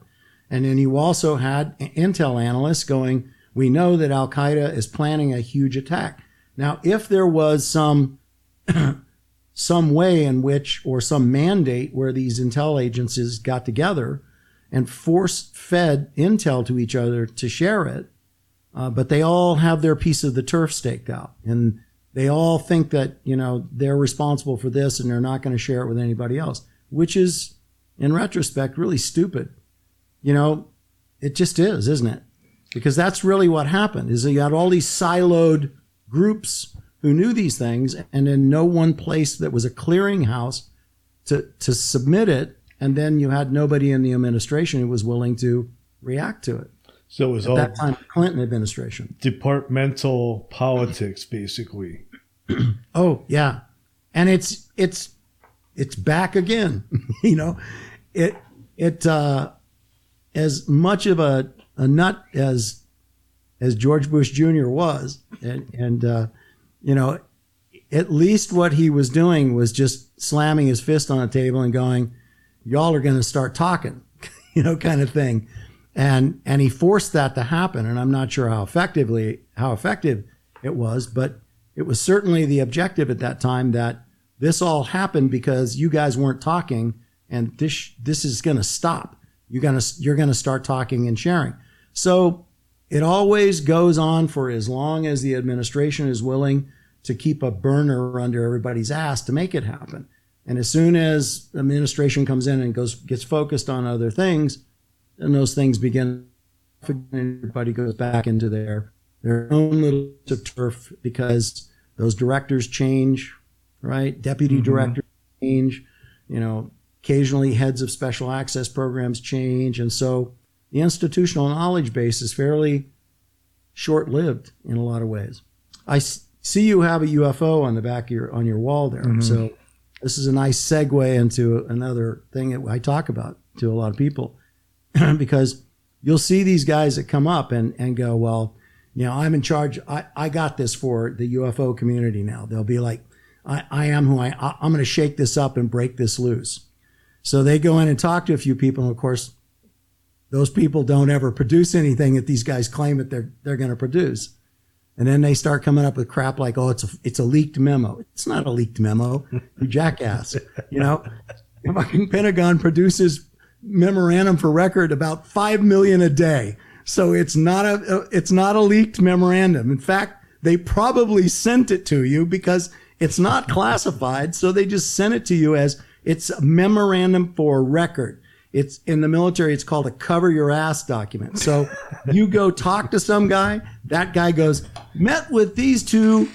S2: And then you also had intel analysts going, "We know that Al Qaeda is planning a huge attack." Now, if there was some some way in which or some mandate where these intel agencies got together and force fed intel to each other to share it, uh, but they all have their piece of the turf staked out, and they all think that, you know, they're responsible for this and they're not going to share it with anybody else, which is, in retrospect, really stupid. You know, it just is, isn't it? Because that's really what happened is you had all these siloed groups who knew these things and in no one place that was a clearinghouse to, to submit it. And then you had nobody in the administration who was willing to react to it.
S1: So it was
S2: At
S1: all
S2: that time, Clinton administration.
S1: departmental politics, basically.
S2: Oh yeah, and it's it's it's back again. you know, it it uh, as much of a, a nut as as George Bush Jr. was, and and uh, you know, at least what he was doing was just slamming his fist on the table and going, "Y'all are going to start talking," you know, kind of thing. And and he forced that to happen, and I'm not sure how effectively how effective it was, but it was certainly the objective at that time that this all happened because you guys weren't talking, and this this is going to stop. You're gonna you're gonna start talking and sharing. So it always goes on for as long as the administration is willing to keep a burner under everybody's ass to make it happen. And as soon as administration comes in and goes gets focused on other things, then those things begin. Everybody goes back into their their own little turf because those directors change, right? Deputy
S1: Mhm.
S2: directors change. You know, occasionally heads of special access programs change, and so the institutional knowledge base is fairly short-lived in a lot of ways. I see you have a UFO on the back of your on your wall there,
S1: Mhm.
S2: so this is a nice segue into another thing that I talk about to a lot of people because you'll see these guys that come up and, and go, well, you know, I'm in charge. I, I got this for the UFO community now. They'll be like, I, I am who I, I I'm going to shake this up and break this loose. So they go in and talk to a few people. And of course, those people don't ever produce anything that these guys claim that they're, they're going to produce. And then they start coming up with crap like, oh, it's a, it's a leaked memo. It's not a leaked memo. You jackass. You know, the fucking Pentagon produces memorandum for record about 5 million a day. So it's not a, it's not a leaked memorandum. In fact, they probably sent it to you because it's not classified. So they just sent it to you as it's a memorandum for record. It's in the military, it's called a cover your ass document. So you go talk to some guy, that guy goes, met with these two,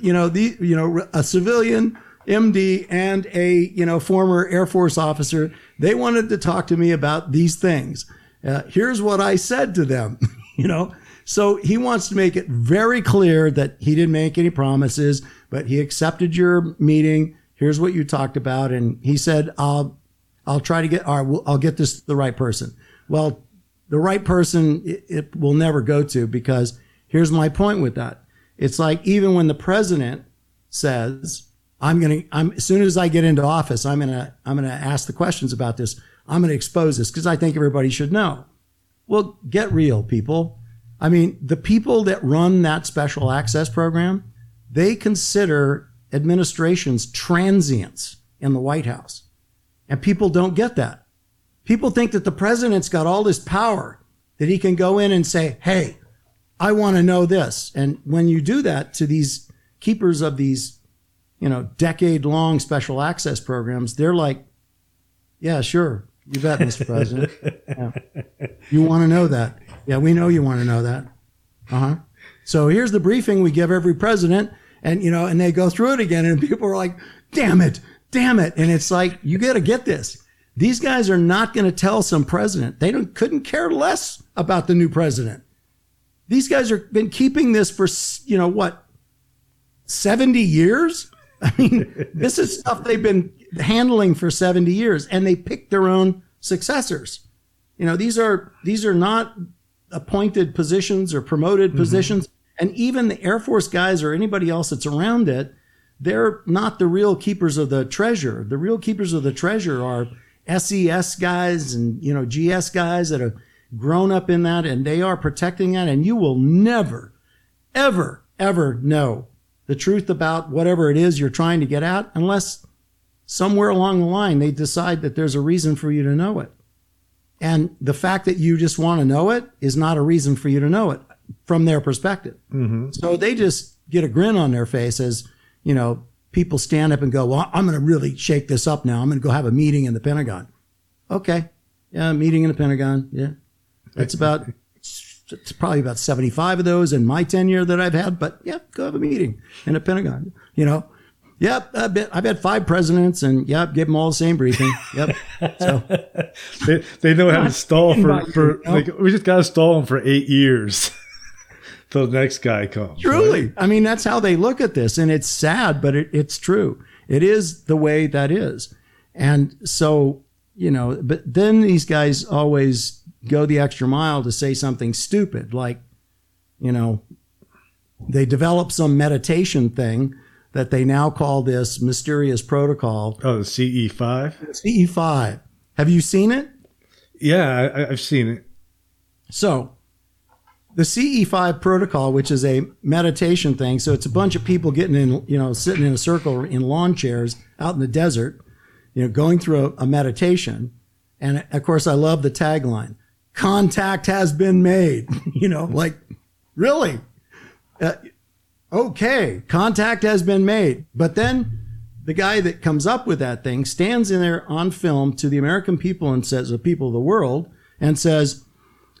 S2: you know, the, you know, a civilian MD and a, you know, former Air Force officer. They wanted to talk to me about these things. Uh, here's what I said to them, you know. So he wants to make it very clear that he didn't make any promises, but he accepted your meeting. Here's what you talked about. And he said, I'll, I'll try to get, right, I'll get this to the right person. Well, the right person it, it will never go to because here's my point with that. It's like even when the president says, I'm going to, I'm, as soon as I get into office, I'm going to, I'm going to ask the questions about this. I'm going to expose this because I think everybody should know. Well, get real, people. I mean, the people that run that special access program, they consider administrations transients in the White House. And people don't get that. People think that the president's got all this power that he can go in and say, Hey, I want to know this. And when you do that to these keepers of these, you know, decade long special access programs, they're like, yeah, sure. You bet, Mr. President. Yeah. You want to know that. Yeah, we know you want to know that. Uh huh. So here's the briefing we give every president, and you know, and they go through it again, and people are like, "Damn it, damn it!" And it's like, you got to get this. These guys are not going to tell some president. They don't couldn't care less about the new president. These guys are been keeping this for you know what, seventy years. I mean, this is stuff they've been handling for 70 years and they pick their own successors. You know, these are, these are not appointed positions or promoted mm-hmm. positions. And even the Air Force guys or anybody else that's around it, they're not the real keepers of the treasure. The real keepers of the treasure are SES guys and, you know, GS guys that have grown up in that and they are protecting that. And you will never, ever, ever know the truth about whatever it is you're trying to get at unless somewhere along the line they decide that there's a reason for you to know it. And the fact that you just want to know it is not a reason for you to know it from their perspective. Mm-hmm. So they just get a grin on their face as, you know, people stand up and go, well, I'm going to really shake this up now. I'm going to go have a meeting in the Pentagon. Okay. Yeah. Meeting in the Pentagon. Yeah. That's about it's probably about 75 of those in my tenure that I've had, but yeah, go have a meeting in the Pentagon, you know. Yep, I've, been, I've had five presidents, and yep, give them all the same briefing. Yep. So
S1: they, they know how to stall for, for like we just got to stall them for eight years till the next guy comes.
S2: Truly, right? I mean that's how they look at this, and it's sad, but it, it's true. It is the way that is, and so you know. But then these guys always go the extra mile to say something stupid, like, you know, they develop some meditation thing that they now call this mysterious protocol.
S1: Oh, the CE5?
S2: CE5. Have you seen it?
S1: Yeah, I, have seen it.
S2: So, the CE5 protocol, which is a meditation thing, so it's a bunch of people getting in, you know, sitting in a circle in lawn chairs out in the desert, you know, going through a, a meditation. And of course, I love the tagline contact has been made. you know, like, really? Uh, okay, contact has been made. But then the guy that comes up with that thing stands in there on film to the American people and says, the people of the world, and says,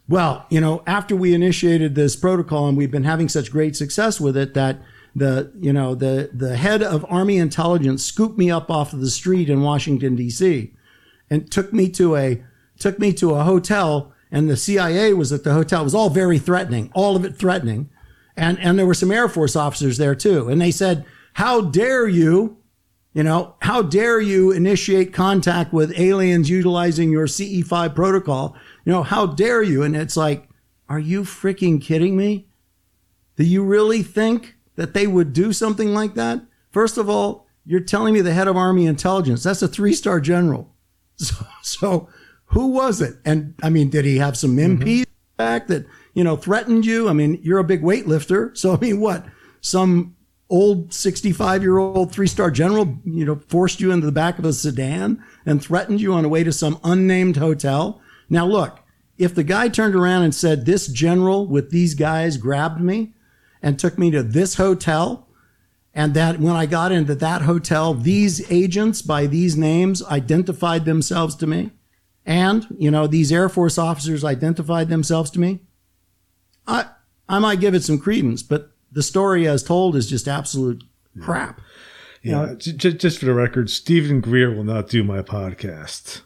S2: well, you know, after we initiated this protocol and we've been having such great success with it that the, you know, the, the head of army intelligence scooped me up off of the street in Washington, D.C. and took me to a, took me to a hotel and the CIA was at the hotel. It was all very threatening, all of it threatening. And, and there were some Air Force officers there too. And they said, how dare you, you know, how dare you initiate contact with aliens utilizing your CE5 protocol? You know, how dare you? And it's like, are you freaking kidding me? Do you really think that they would do something like that? First of all, you're telling me the head of Army intelligence. That's a three star general. So, so who was it? And I mean, did he have some MPs mm-hmm. back that, you know, threatened you? I mean, you're a big weightlifter. So, I mean, what? Some old 65 year old three star general, you know, forced you into the back of a sedan and threatened you on the way to some unnamed hotel. Now, look, if the guy turned around and said, this general with these guys grabbed me and took me to this hotel, and that when I got into that hotel, these agents by these names identified themselves to me, and you know these Air Force officers identified themselves to me, I I might give it some credence, but the story as told is just absolute crap.
S1: Yeah, just, just for the record, Stephen Greer will not do my podcast.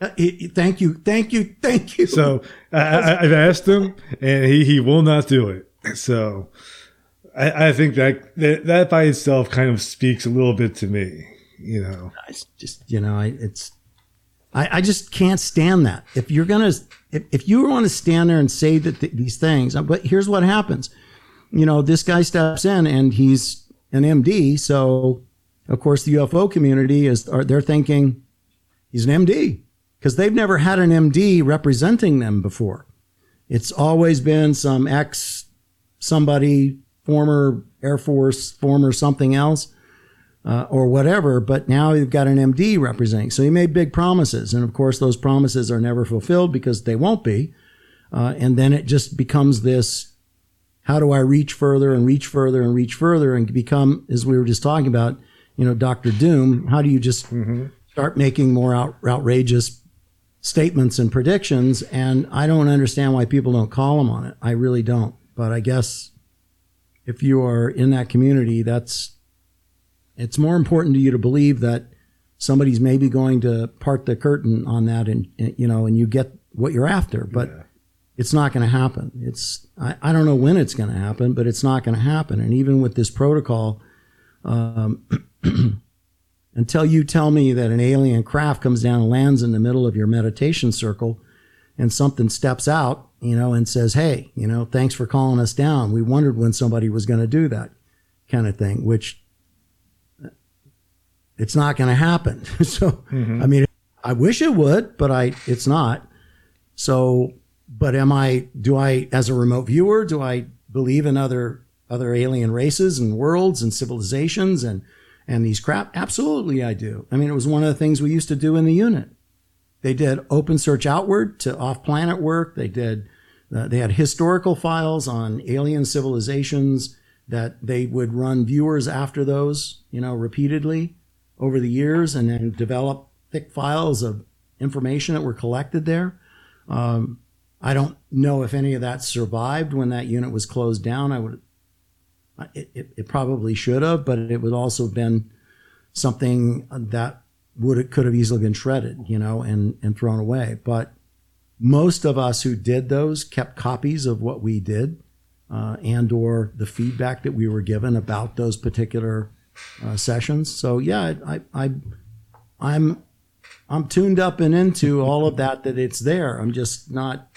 S2: Uh, thank you, thank you, thank you.
S1: So I, I, I've asked him, and he, he will not do it. So I, I think that, that that by itself kind of speaks a little bit to me. You know,
S2: It's just you know, I, it's I, I just can't stand that. If you're gonna, if, if you want to stand there and say that th- these things, uh, but here's what happens. You know, this guy steps in and he's an MD, so of course the UFO community is are they're thinking he's an MD because they've never had an MD representing them before. It's always been some ex somebody, former Air Force, former something else uh, or whatever, but now you've got an MD representing. So he made big promises. And of course, those promises are never fulfilled because they won't be. Uh, and then it just becomes this how do I reach further and reach further and reach further and become, as we were just talking about, you know, Dr. Doom, how do you just start making more out, outrageous statements and predictions? And I don't understand why people don't call him on it. I really don't. But I guess if you are in that community, that's it's more important to you to believe that somebody's maybe going to part the curtain on that and you know and you get what you're after but
S1: Yeah.
S2: it's not going to happen. It's I, I don't know when it's going to happen but it's not going to happen. And even with this protocol um, until you tell me that an alien craft comes down and lands in the middle of your meditation circle and something steps out you know and says hey you know thanks for calling us down. We wondered when somebody was going to do that kind of thing which it's not going to happen. so, I mean, I wish it would, but I, it's not. So, but am I, do I, as a remote viewer, do I believe in other, other alien races and worlds and civilizations and, and these crap? Absolutely, I do. I mean, it was one of the things we used to do in the unit. They did open search outward to off planet work. They did, uh, they had historical files on alien civilizations that they would run viewers after those, you know, repeatedly over the years and then develop thick files of information that were collected there. Um, I don't know if any of that survived when that unit was closed down. I would, it, it, it probably should have, but it would also have been something that would could have easily been shredded, you know, and and thrown away. But most of us who did those kept copies of what we did, uh, and or the feedback that we were given about those particular uh, sessions. So yeah, I, I, I'm, I'm tuned up and into all of that. That it's there. I'm just not,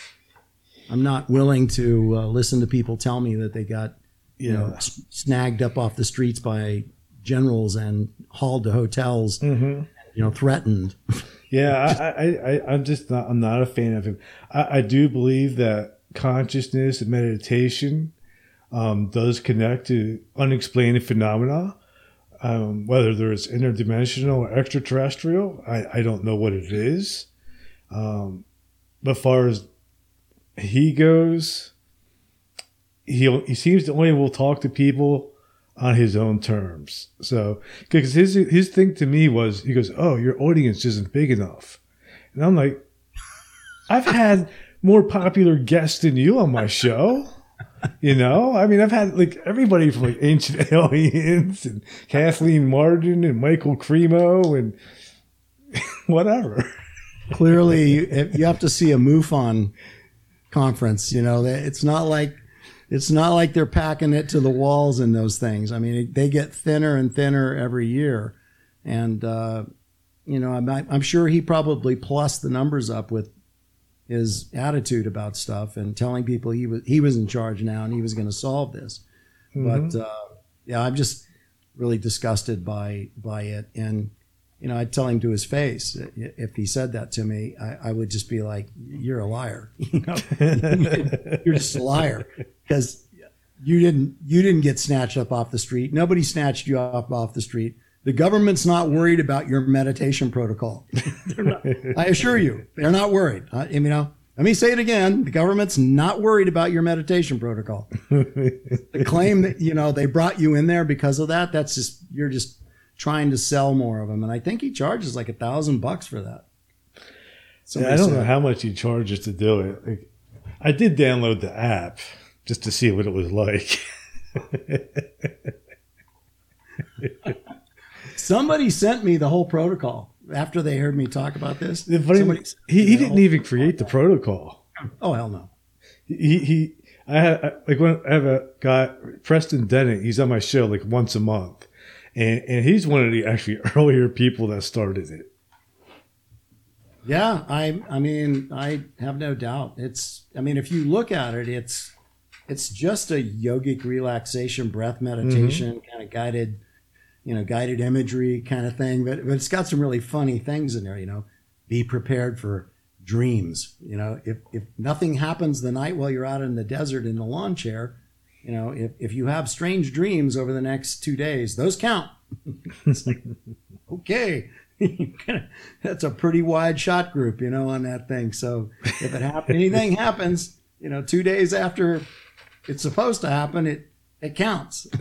S2: I'm not willing to uh, listen to people tell me that they got, you know, s- snagged up off the streets by generals and hauled to hotels,
S1: Mm-hmm.
S2: you know, threatened.
S1: Yeah, I, I, I, I'm just not. I'm not a fan of him. I, I do believe that consciousness and meditation um, does connect to unexplained phenomena. Um, whether there's interdimensional or extraterrestrial, I, I don't know what it is. Um, but far as he goes, he he seems to only will talk to people on his own terms. So, because his his thing to me was, he goes, "Oh, your audience isn't big enough," and I'm like, "I've had more popular guests than you on my show." You know, I mean, I've had like everybody from like Ancient Aliens and Kathleen Marden and Michael Cremo and whatever.
S2: Clearly, you have to see a MUFON conference. You know, it's not like it's not like they're packing it to the walls in those things. I mean, they get thinner and thinner every year, and uh, you know, I'm I'm sure he probably plussed the numbers up with his attitude about stuff and telling people he was he was in charge now and he was going to solve this. But uh, yeah, I'm just really disgusted by by it, and you know, I'd tell him to his face if he said that to me. I, I would just be like, "You're a liar. You know, you're just a liar because you didn't you didn't get snatched up off the street. Nobody snatched you up off the street. The government's not worried about your meditation protocol. Not- I assure you, they're not worried. Uh, you know, let me say it again: the government's not worried about your meditation protocol. the claim that you know they brought you in there because of that—that's just you're just trying to sell more of them. And I think he charges like a thousand bucks for that.
S1: So I don't know how much he charges to do it. Like, I did download the app just to see what it was like.
S2: Somebody sent me the whole protocol after they heard me talk about this.
S1: The funny, he, he didn't even create the protocol.
S2: Oh hell no.
S1: He he. I have like when I have a guy Preston Dennett. He's on my show like once a month, and and he's one of the actually earlier people that started it.
S2: Yeah, I I mean I have no doubt. It's I mean if you look at it, it's it's just a yogic relaxation, breath meditation, mm-hmm. kind of guided, you know, guided imagery kind of thing. But but it's got some really funny things in there. You know, be prepared for dreams. You know, if if nothing happens the night while you're out in the desert in the lawn chair, you know, if if you have strange dreams over the next two days, those count. it's like, okay that's a pretty wide shot group, you know, on that thing. So if it happen, anything happens, you know, two days after it's supposed to happen, it it counts.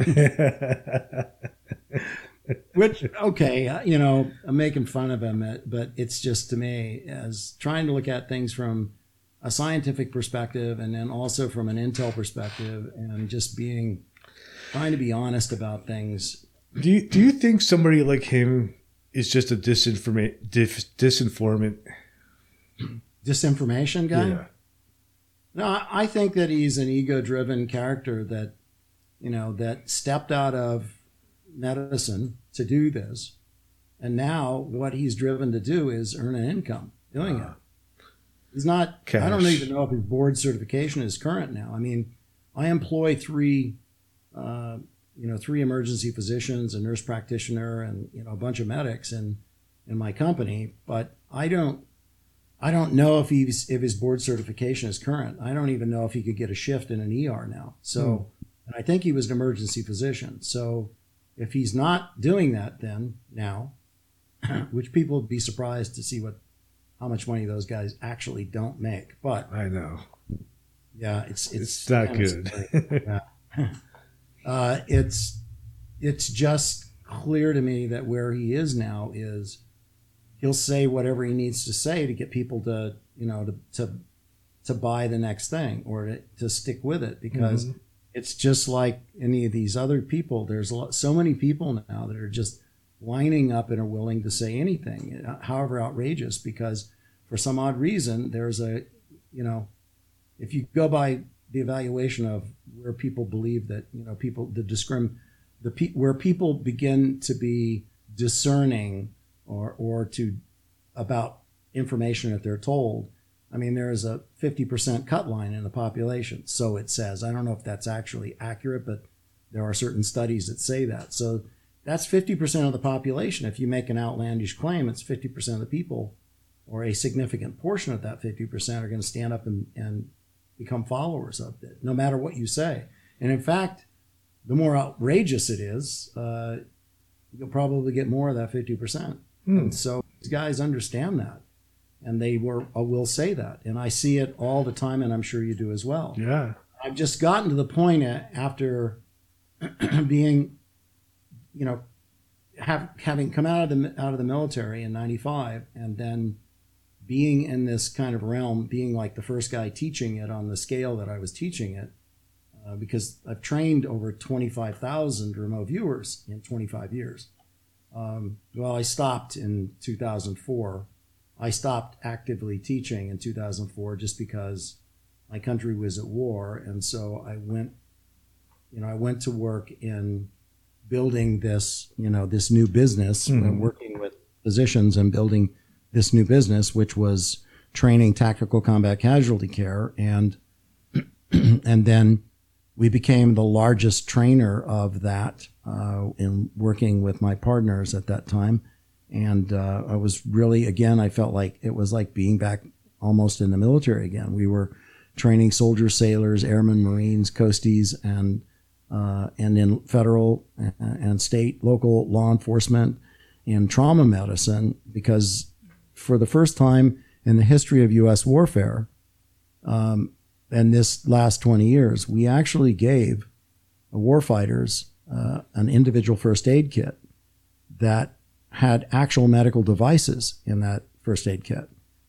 S2: Which okay, uh, you know, I'm making fun of him, uh, but it's just to me as trying to look at things from a scientific perspective and then also from an intel perspective, and just being trying to be honest about things.
S1: Do you do you think somebody like him is just a disinformate dis, disinformant
S2: disinformation guy. Yeah. No, I think that he's an ego-driven character that you know that stepped out of medicine to do this, and now what he's driven to do is earn an income doing uh, it. He's not. I don't even know if his board certification is current now. I mean, I employ three uh, you know three emergency physicians, a nurse practitioner, and you know a bunch of medics in in my company. But I don't I don't know if he's if his board certification is current. I don't even know if he could get a shift in an ER now. So, hmm. And I think he was an emergency physician. So, if he's not doing that, then now, which people would be surprised to see what how much money those guys actually don't make. But
S1: I know,
S2: yeah, it's it's,
S1: it's not good.
S2: yeah. Uh, it's it's just clear to me that where he is now is he'll say whatever he needs to say to get people to you know to to, to buy the next thing or to, to stick with it because mm-hmm. It's just like any of these other people there's lot, so many people now that are just lining up and are willing to say anything however outrageous because for some odd reason there's a you know if you go by the evaluation of where people believe that you know people the discrim the pe- where people begin to be discerning or or to about information that they're told. I mean, there is a 50% cut line in the population, so it says. I don't know if that's actually accurate, but there are certain studies that say that. So that's 50% of the population. If you make an outlandish claim, it's 50% of the people, or a significant portion of that 50% are going to stand up and, and become followers of it, no matter what you say. And in fact, the more outrageous it is, uh, you'll probably get more of that 50%. Hmm. And so these guys understand that. And they were, uh, will say that. And I see it all the time, and I'm sure you do as well.
S1: Yeah.
S2: I've just gotten to the point after being, you know, have, having come out of the out of the military in '95, and then being in this kind of realm, being like the first guy teaching it on the scale that I was teaching it, uh, because I've trained over 25,000 remote viewers in 25 years. Um, well, I stopped in 2004. I stopped actively teaching in 2004 just because my country was at war, and so I went, you know, I went to work in building this, you know, this new business, mm-hmm. and working with physicians and building this new business, which was training tactical combat casualty care, and and then we became the largest trainer of that uh, in working with my partners at that time. And uh, I was really, again, I felt like it was like being back almost in the military again. We were training soldiers, sailors, airmen, Marines, coasties, and uh, and in federal and state, local law enforcement in trauma medicine because for the first time in the history of U.S. warfare, um, and this last 20 years, we actually gave warfighters uh, an individual first aid kit that had actual medical devices in that first aid kit.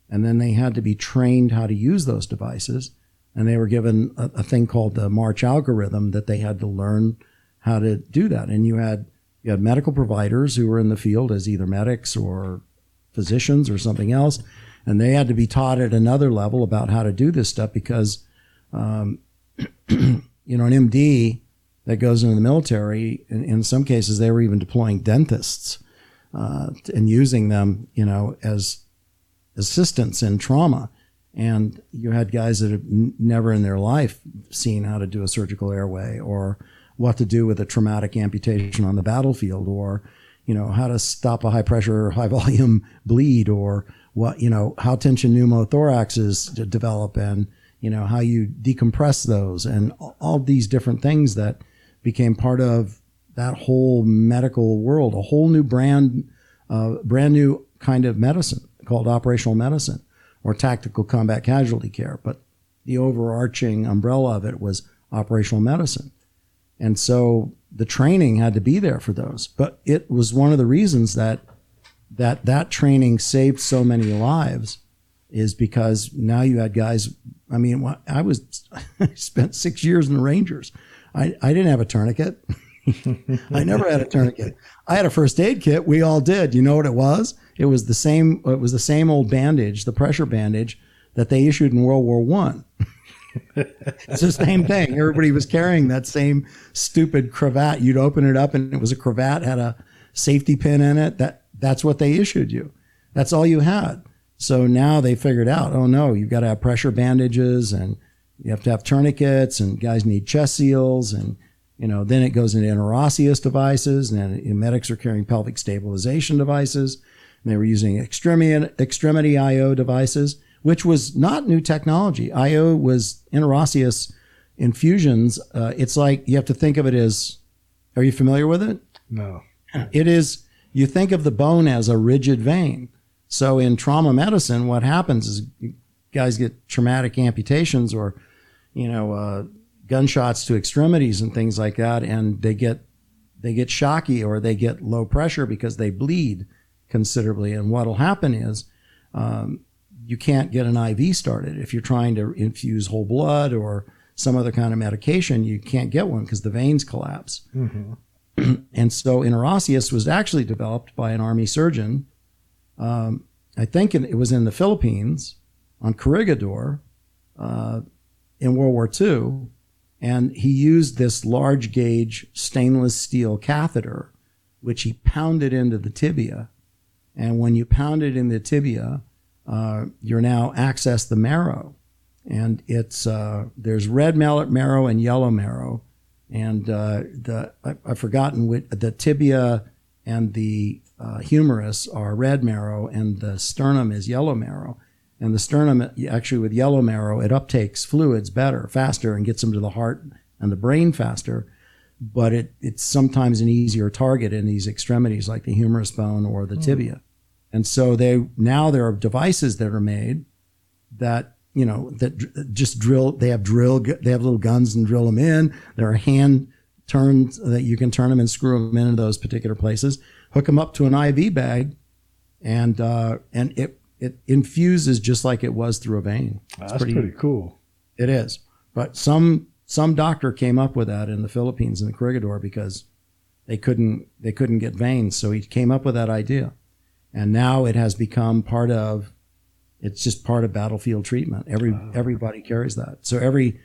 S2: and then they had to be trained how to use those devices. And they were given a, a thing called the March algorithm that they had to learn how to do that. And you had you had medical providers who were in the field as either medics or physicians or something else, and they had to be taught at another level about how to do this stuff because, um, you know, an MD that goes into the military, in, in some cases, they were even deploying dentists uh, and using them, you know, as assistants in trauma. And you had guys that have n- never in their life seen how to do a surgical airway or what to do with a traumatic amputation on the battlefield or, you know, how to stop a high pressure, high volume bleed or what, you know, how tension pneumothoraxes develop and, you know, how you decompress those and all these different things that became part of that whole medical world, a whole new brand, uh, brand new kind of medicine called operational medicine or tactical combat casualty care. But the overarching umbrella of it was operational medicine. And so the training had to be there for those. But it was one of the reasons that that that training saved so many lives is because now you had guys. I mean, I was I spent six years in the Rangers. I, I didn't have a tourniquet. I never had a tourniquet. I had a first aid kit. We all did. You know what it was? It was the same. It was the same old bandage, the pressure bandage that they issued in World War One. it's the same thing. Everybody was carrying that same stupid cravat. You'd open it up and it was a cravat, had a safety pin in it. That that's what they issued you. That's all you had. So now they figured out, oh no, you've got to have pressure bandages and you have to have tourniquets and guys need chest seals and you know then it goes into interosseous devices and then medics are carrying pelvic stabilization devices and they were using extremity extremity IO devices which was not new technology. IO was interosseous infusions. Uh, it's like you have to think of it as. Are you familiar with it?
S1: No.
S2: It is. You think of the bone as a rigid vein. So in trauma medicine, what happens is guys get traumatic amputations or, you know, uh, gunshots to extremities and things like that, and they get they get shocky or they get low pressure because they bleed considerably. And what'll happen is um, you can't get an IV started. If you're trying to infuse whole blood or some other kind of medication, you can't get one because the veins collapse. Mm-hmm. and so interosseous was actually developed by an army surgeon. Um, I think it was in the Philippines on Corregidor uh, in World War II. And he used this large gauge stainless steel catheter, which he pounded into the tibia. And when you pound it in the tibia, uh, you're now access the marrow, and it's uh, there's red marrow and yellow marrow, and uh, the I, have forgotten which the tibia and the uh, humerus are red marrow, and the sternum is yellow marrow. And the sternum, actually, with yellow marrow, it uptakes fluids better, faster, and gets them to the heart and the brain faster. But it, it's sometimes an easier target in these extremities, like the humerus bone or the mm. tibia. And so they now there are devices that are made that you know that just drill. They have drill. They have little guns and drill them in. There are hand turns that you can turn them and screw them into those particular places. Hook them up to an IV bag, and uh, and it it infuses just like it was through a vein.
S1: That's pretty, pretty cool.
S2: It is, but some some doctor came up with that in the Philippines in the Corregidor because they couldn't they couldn't get veins, so he came up with that idea and now it has become part of it's just part of battlefield treatment every wow. everybody carries that so every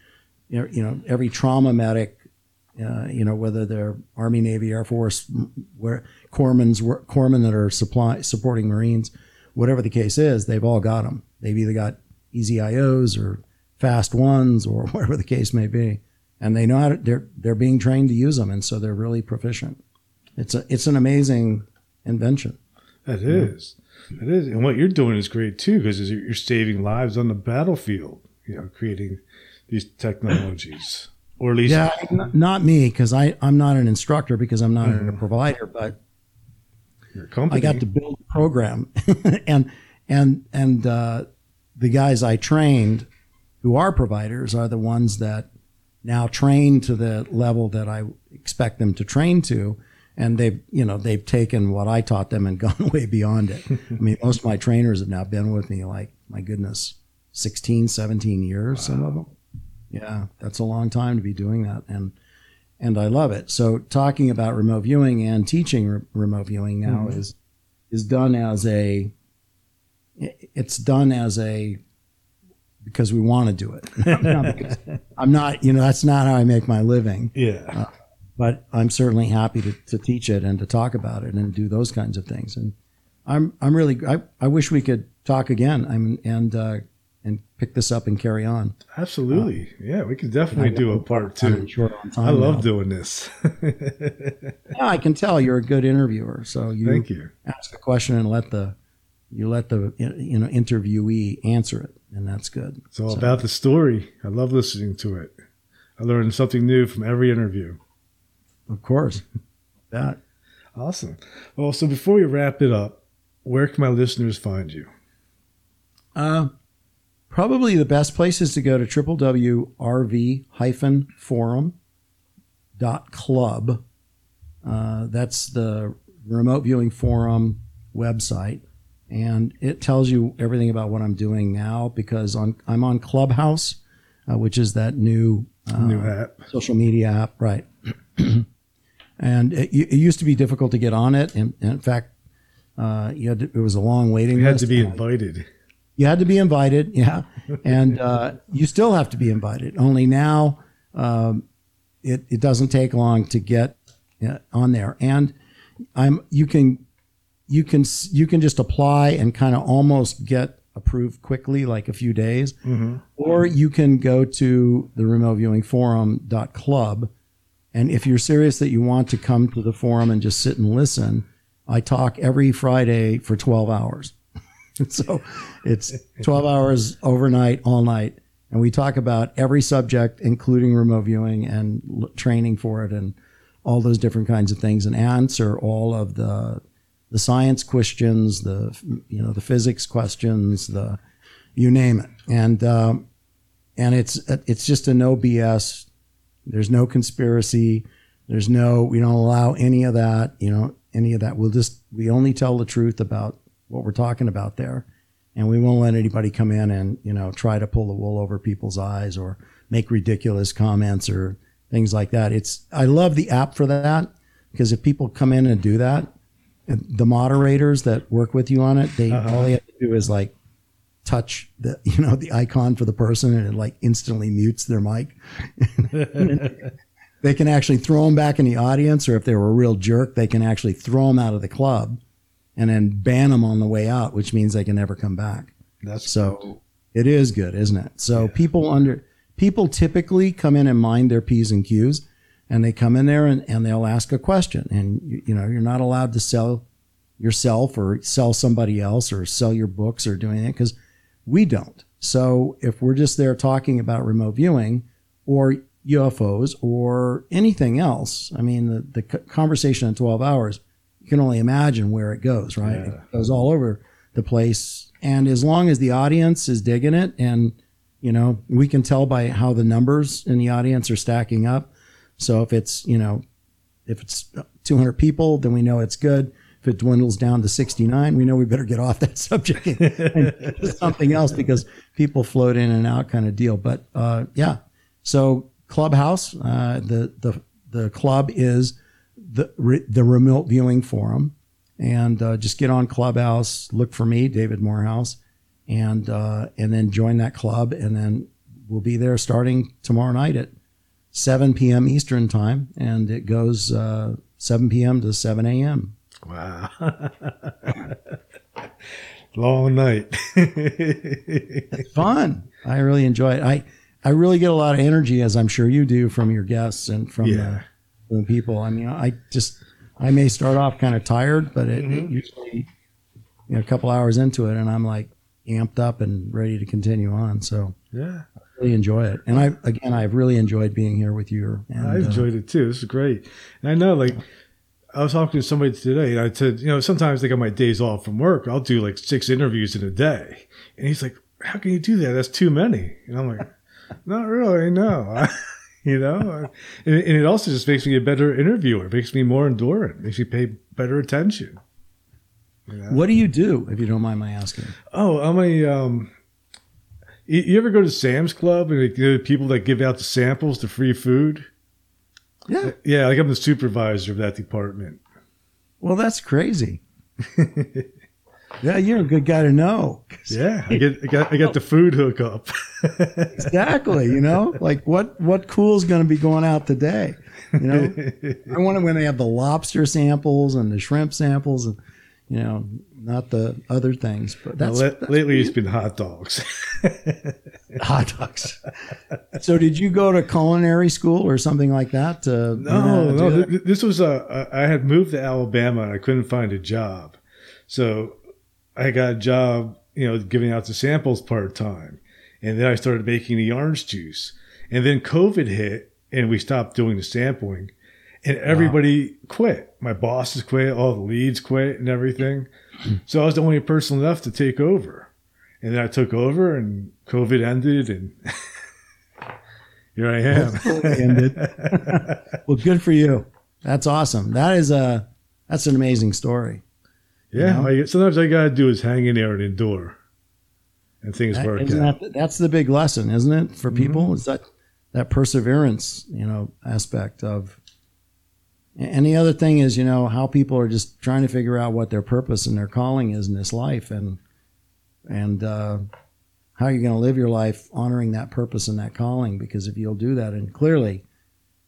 S2: you know every trauma medic uh, you know whether they're army navy air force where corpsmen's corpsmen that are supply supporting marines whatever the case is they've all got them they've either got EZ-IOs or fast ones or whatever the case may be and they know how to, they're they're being trained to use them and so they're really proficient it's a it's an amazing invention
S1: that is. That is. And what you're doing is great too, because you're saving lives on the battlefield, you know, creating these technologies. Or at least.
S2: Yeah, not me, because I'm not an instructor, because I'm not mm. a provider, but I got to build a program. and, and, and, uh, the guys I trained who are providers are the ones that now train to the level that I expect them to train to and they've you know they've taken what I taught them and gone way beyond it. I mean, most of my trainers have now been with me like my goodness, 16, 17 years. Wow. Some of them, yeah, that's a long time to be doing that, and and I love it. So talking about remote viewing and teaching re- remote viewing now mm-hmm. is is done as a it's done as a because we want to do it. I'm not, you know, that's not how I make my living.
S1: Yeah. Uh,
S2: but I'm certainly happy to, to teach it and to talk about it and do those kinds of things. And I'm I'm really I, I wish we could talk again. I'm and uh, and pick this up and carry on.
S1: Absolutely, uh, yeah, we could definitely do a part two. I love now. doing this.
S2: yeah, I can tell you're a good interviewer. So you
S1: thank you.
S2: Ask a question and let the you let the you know interviewee answer it, and that's good.
S1: It's all so. about the story. I love listening to it. I learn something new from every interview.
S2: Of course. that.
S1: Awesome. Well, so before we wrap it up, where can my listeners find you?
S2: Uh, probably the best place is to go to www.rv-forum.club. Uh, that's the remote viewing forum website. And it tells you everything about what I'm doing now because on, I'm on Clubhouse, uh, which is that new,
S1: uh, new app.
S2: social media app. Right. and it, it, used to be difficult to get on it. And, and in fact, uh, you had to, it was a long waiting.
S1: You had to be invited.
S2: You had to be invited, yeah, and uh, you still have to be invited. Only now, um, it it doesn't take long to get uh, on there, and I'm you can you can you can just apply and kind of almost get approved quickly, like a few days, mm-hmm. or you can go to the remote viewing forum club, and if you're serious that you want to come to the forum and just sit and listen, I talk every Friday for 12 hours. so it's 12 hours overnight, all night. And we talk about every subject, including remote viewing and l- training for it and all those different kinds of things and answer all of the, the science questions, the, you know, the physics questions, the, you name it. And, um, and it's, it's just a no BS there's no conspiracy. There's no, we don't allow any of that, you know, any of that. We'll just, we only tell the truth about what we're talking about there. And we won't let anybody come in and, you know, try to pull the wool over people's eyes or make ridiculous comments or things like that. It's, I love the app for that because if people come in and do that, the moderators that work with you on it, they, uh-huh. all they have to do is like touch the you know the icon for the person and it like instantly mutes their mic they can actually throw them back in the audience or if they were a real jerk they can actually throw them out of the club and then ban them on the way out which means they can never come back
S1: that's
S2: so it is good isn't it so yeah. people under people typically come in and mind their p's and q's and they come in there and, and they'll ask a question and you, you know you're not allowed to sell yourself or sell somebody else or sell your books or do anything because we don't. So if we're just there talking about remote viewing or UFOs or anything else, I mean, the, the conversation in 12 hours, you can only imagine where it goes, right? Yeah. It goes all over the place. And as long as the audience is digging it and, you know, we can tell by how the numbers in the audience are stacking up. So if it's, you know, if it's 200 people, then we know it's good if it dwindles down to 69, we know we better get off that subject and, and something else because people float in and out kind of deal. But uh, yeah, so Clubhouse, uh, the the the club is the the remote viewing forum, and uh, just get on Clubhouse, look for me, David Morehouse, and uh, and then join that club, and then we'll be there starting tomorrow night at 7 p.m. Eastern time, and it goes uh, 7 p.m. to 7 a.m.
S1: Wow. Long night.
S2: fun. I really enjoy it. I, I really get a lot of energy, as I'm sure you do, from your guests and from, yeah. the, from people. I mean, I just, I may start off kind of tired, but it, mm-hmm. it usually, you know, a couple hours into it, and I'm like amped up and ready to continue on. So,
S1: yeah.
S2: I really enjoy it. And I, again, I've really enjoyed being here with you. And,
S1: I enjoyed uh, it too. This is great. And I know, like, I was talking to somebody today, and I said, you know, sometimes they got my days off from work. I'll do like six interviews in a day, and he's like, "How can you do that? That's too many." And I'm like, "Not really, no." you know, and, and, it also just makes me a better interviewer. Makes me more endurant. Makes me pay better attention.
S2: You know? What do you do, if you don't mind my asking?
S1: Oh, I'm a. Um, you ever go to Sam's Club and the people that give out the samples, the free food?
S2: Yeah,
S1: yeah. Like I'm the supervisor of that department.
S2: Well, that's crazy. Yeah, you're a good guy to know.
S1: Yeah, I get I got I got the food hookup.
S2: exactly. You know, like what what cool is going to be going out today? You know, I wonder when they have the lobster samples and the shrimp samples, and you know, not the other things. But that's,
S1: well, that's lately it's been hot dogs.
S2: hot dogs. So, did you go to culinary school or something like that? To
S1: no, no. This was a. I had moved to Alabama and I couldn't find a job, so I got a job, you know, giving out the samples part time. And then I started making the orange juice. And then COVID hit and we stopped doing the sampling and everybody wow. quit. My bosses quit, all the leads quit and everything. Hmm. so I was the only person left to take over. And then I took over and COVID ended and here I am. ended.
S2: well, good for you. That's awesome. That is a, that's an amazing story.
S1: Yeah, you know? sometimes I got to do is hang in there and endure, and things that, work out.
S2: That, that's the big lesson, isn't it, for mm-hmm. people? Mm-hmm. Is that that perseverance, you know, aspect of. And the other thing is, you know, how people are just trying to figure out what their purpose and their calling is in this life, and and uh, how you're going to live your life honoring that purpose and that calling. Because if you'll do that, and clearly,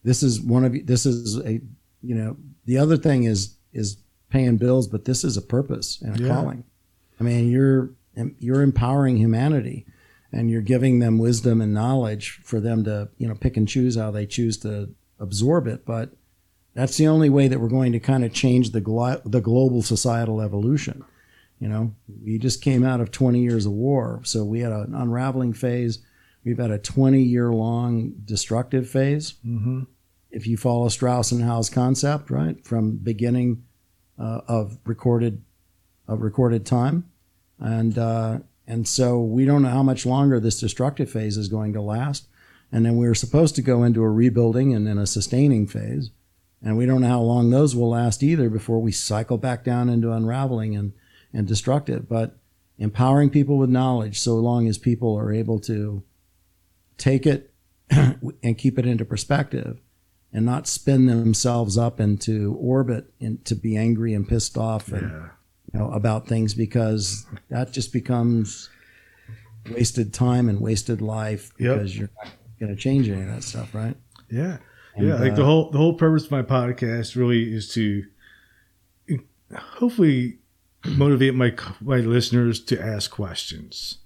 S2: this is one of you this is a you know the other thing is is paying bills, but this is a purpose and a yeah. calling. I mean, you're you're empowering humanity, and you're giving them wisdom and knowledge for them to you know pick and choose how they choose to absorb it. But that's the only way that we're going to kind of change the glo- the global societal evolution. You know, we just came out of 20 years of war, so we had an unraveling phase. We've had a 20 year long destructive phase. Mm-hmm. If you follow Strauss and Howe's concept, right, from beginning uh, of recorded of recorded time, and uh, and so we don't know how much longer this destructive phase is going to last. And then we are supposed to go into a rebuilding and then a sustaining phase, and we don't know how long those will last either before we cycle back down into unraveling and and destructive. But empowering people with knowledge, so long as people are able to take it and keep it into perspective and not spin themselves up into orbit and to be angry and pissed off and, yeah. you know, about things because that just becomes wasted time and wasted life because yep. you're not going to change any of that stuff, right?
S1: Yeah. And, yeah. Like uh, the whole, the whole purpose of my podcast really is to hopefully motivate my, my listeners to ask questions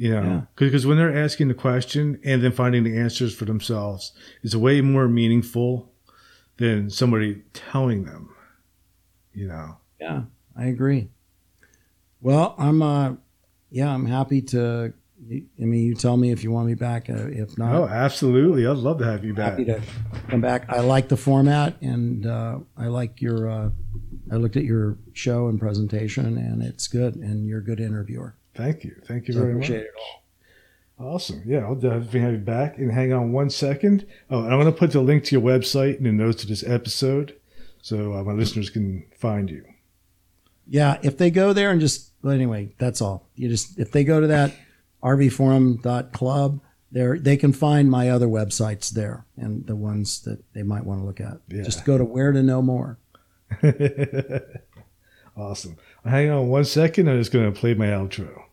S1: you know, because yeah. when they're asking the question and then finding the answers for themselves is way more meaningful than somebody telling them. You know.
S2: Yeah, I agree. Well, I'm uh, yeah, I'm happy to. I mean, you tell me if you want me back. Uh, if not,
S1: oh, absolutely, I'd love to have you back.
S2: Happy to come back. I like the format, and uh, I like your. Uh, I looked at your show and presentation, and it's good, and you're a good interviewer.
S1: Thank you. Thank you very much. Awesome. Yeah, I'll definitely have you back. And hang on one second. Oh, and I'm going to put the link to your website in the notes to this episode so uh, my listeners can find you.
S2: Yeah, if they go there and just, well, anyway, that's all. You just, if they go to that rvforum.club, there they can find my other websites there and the ones that they might want to look at. Yeah. Just go to where to know more.
S1: awesome. Hang on one second. I'm just going to play my outro.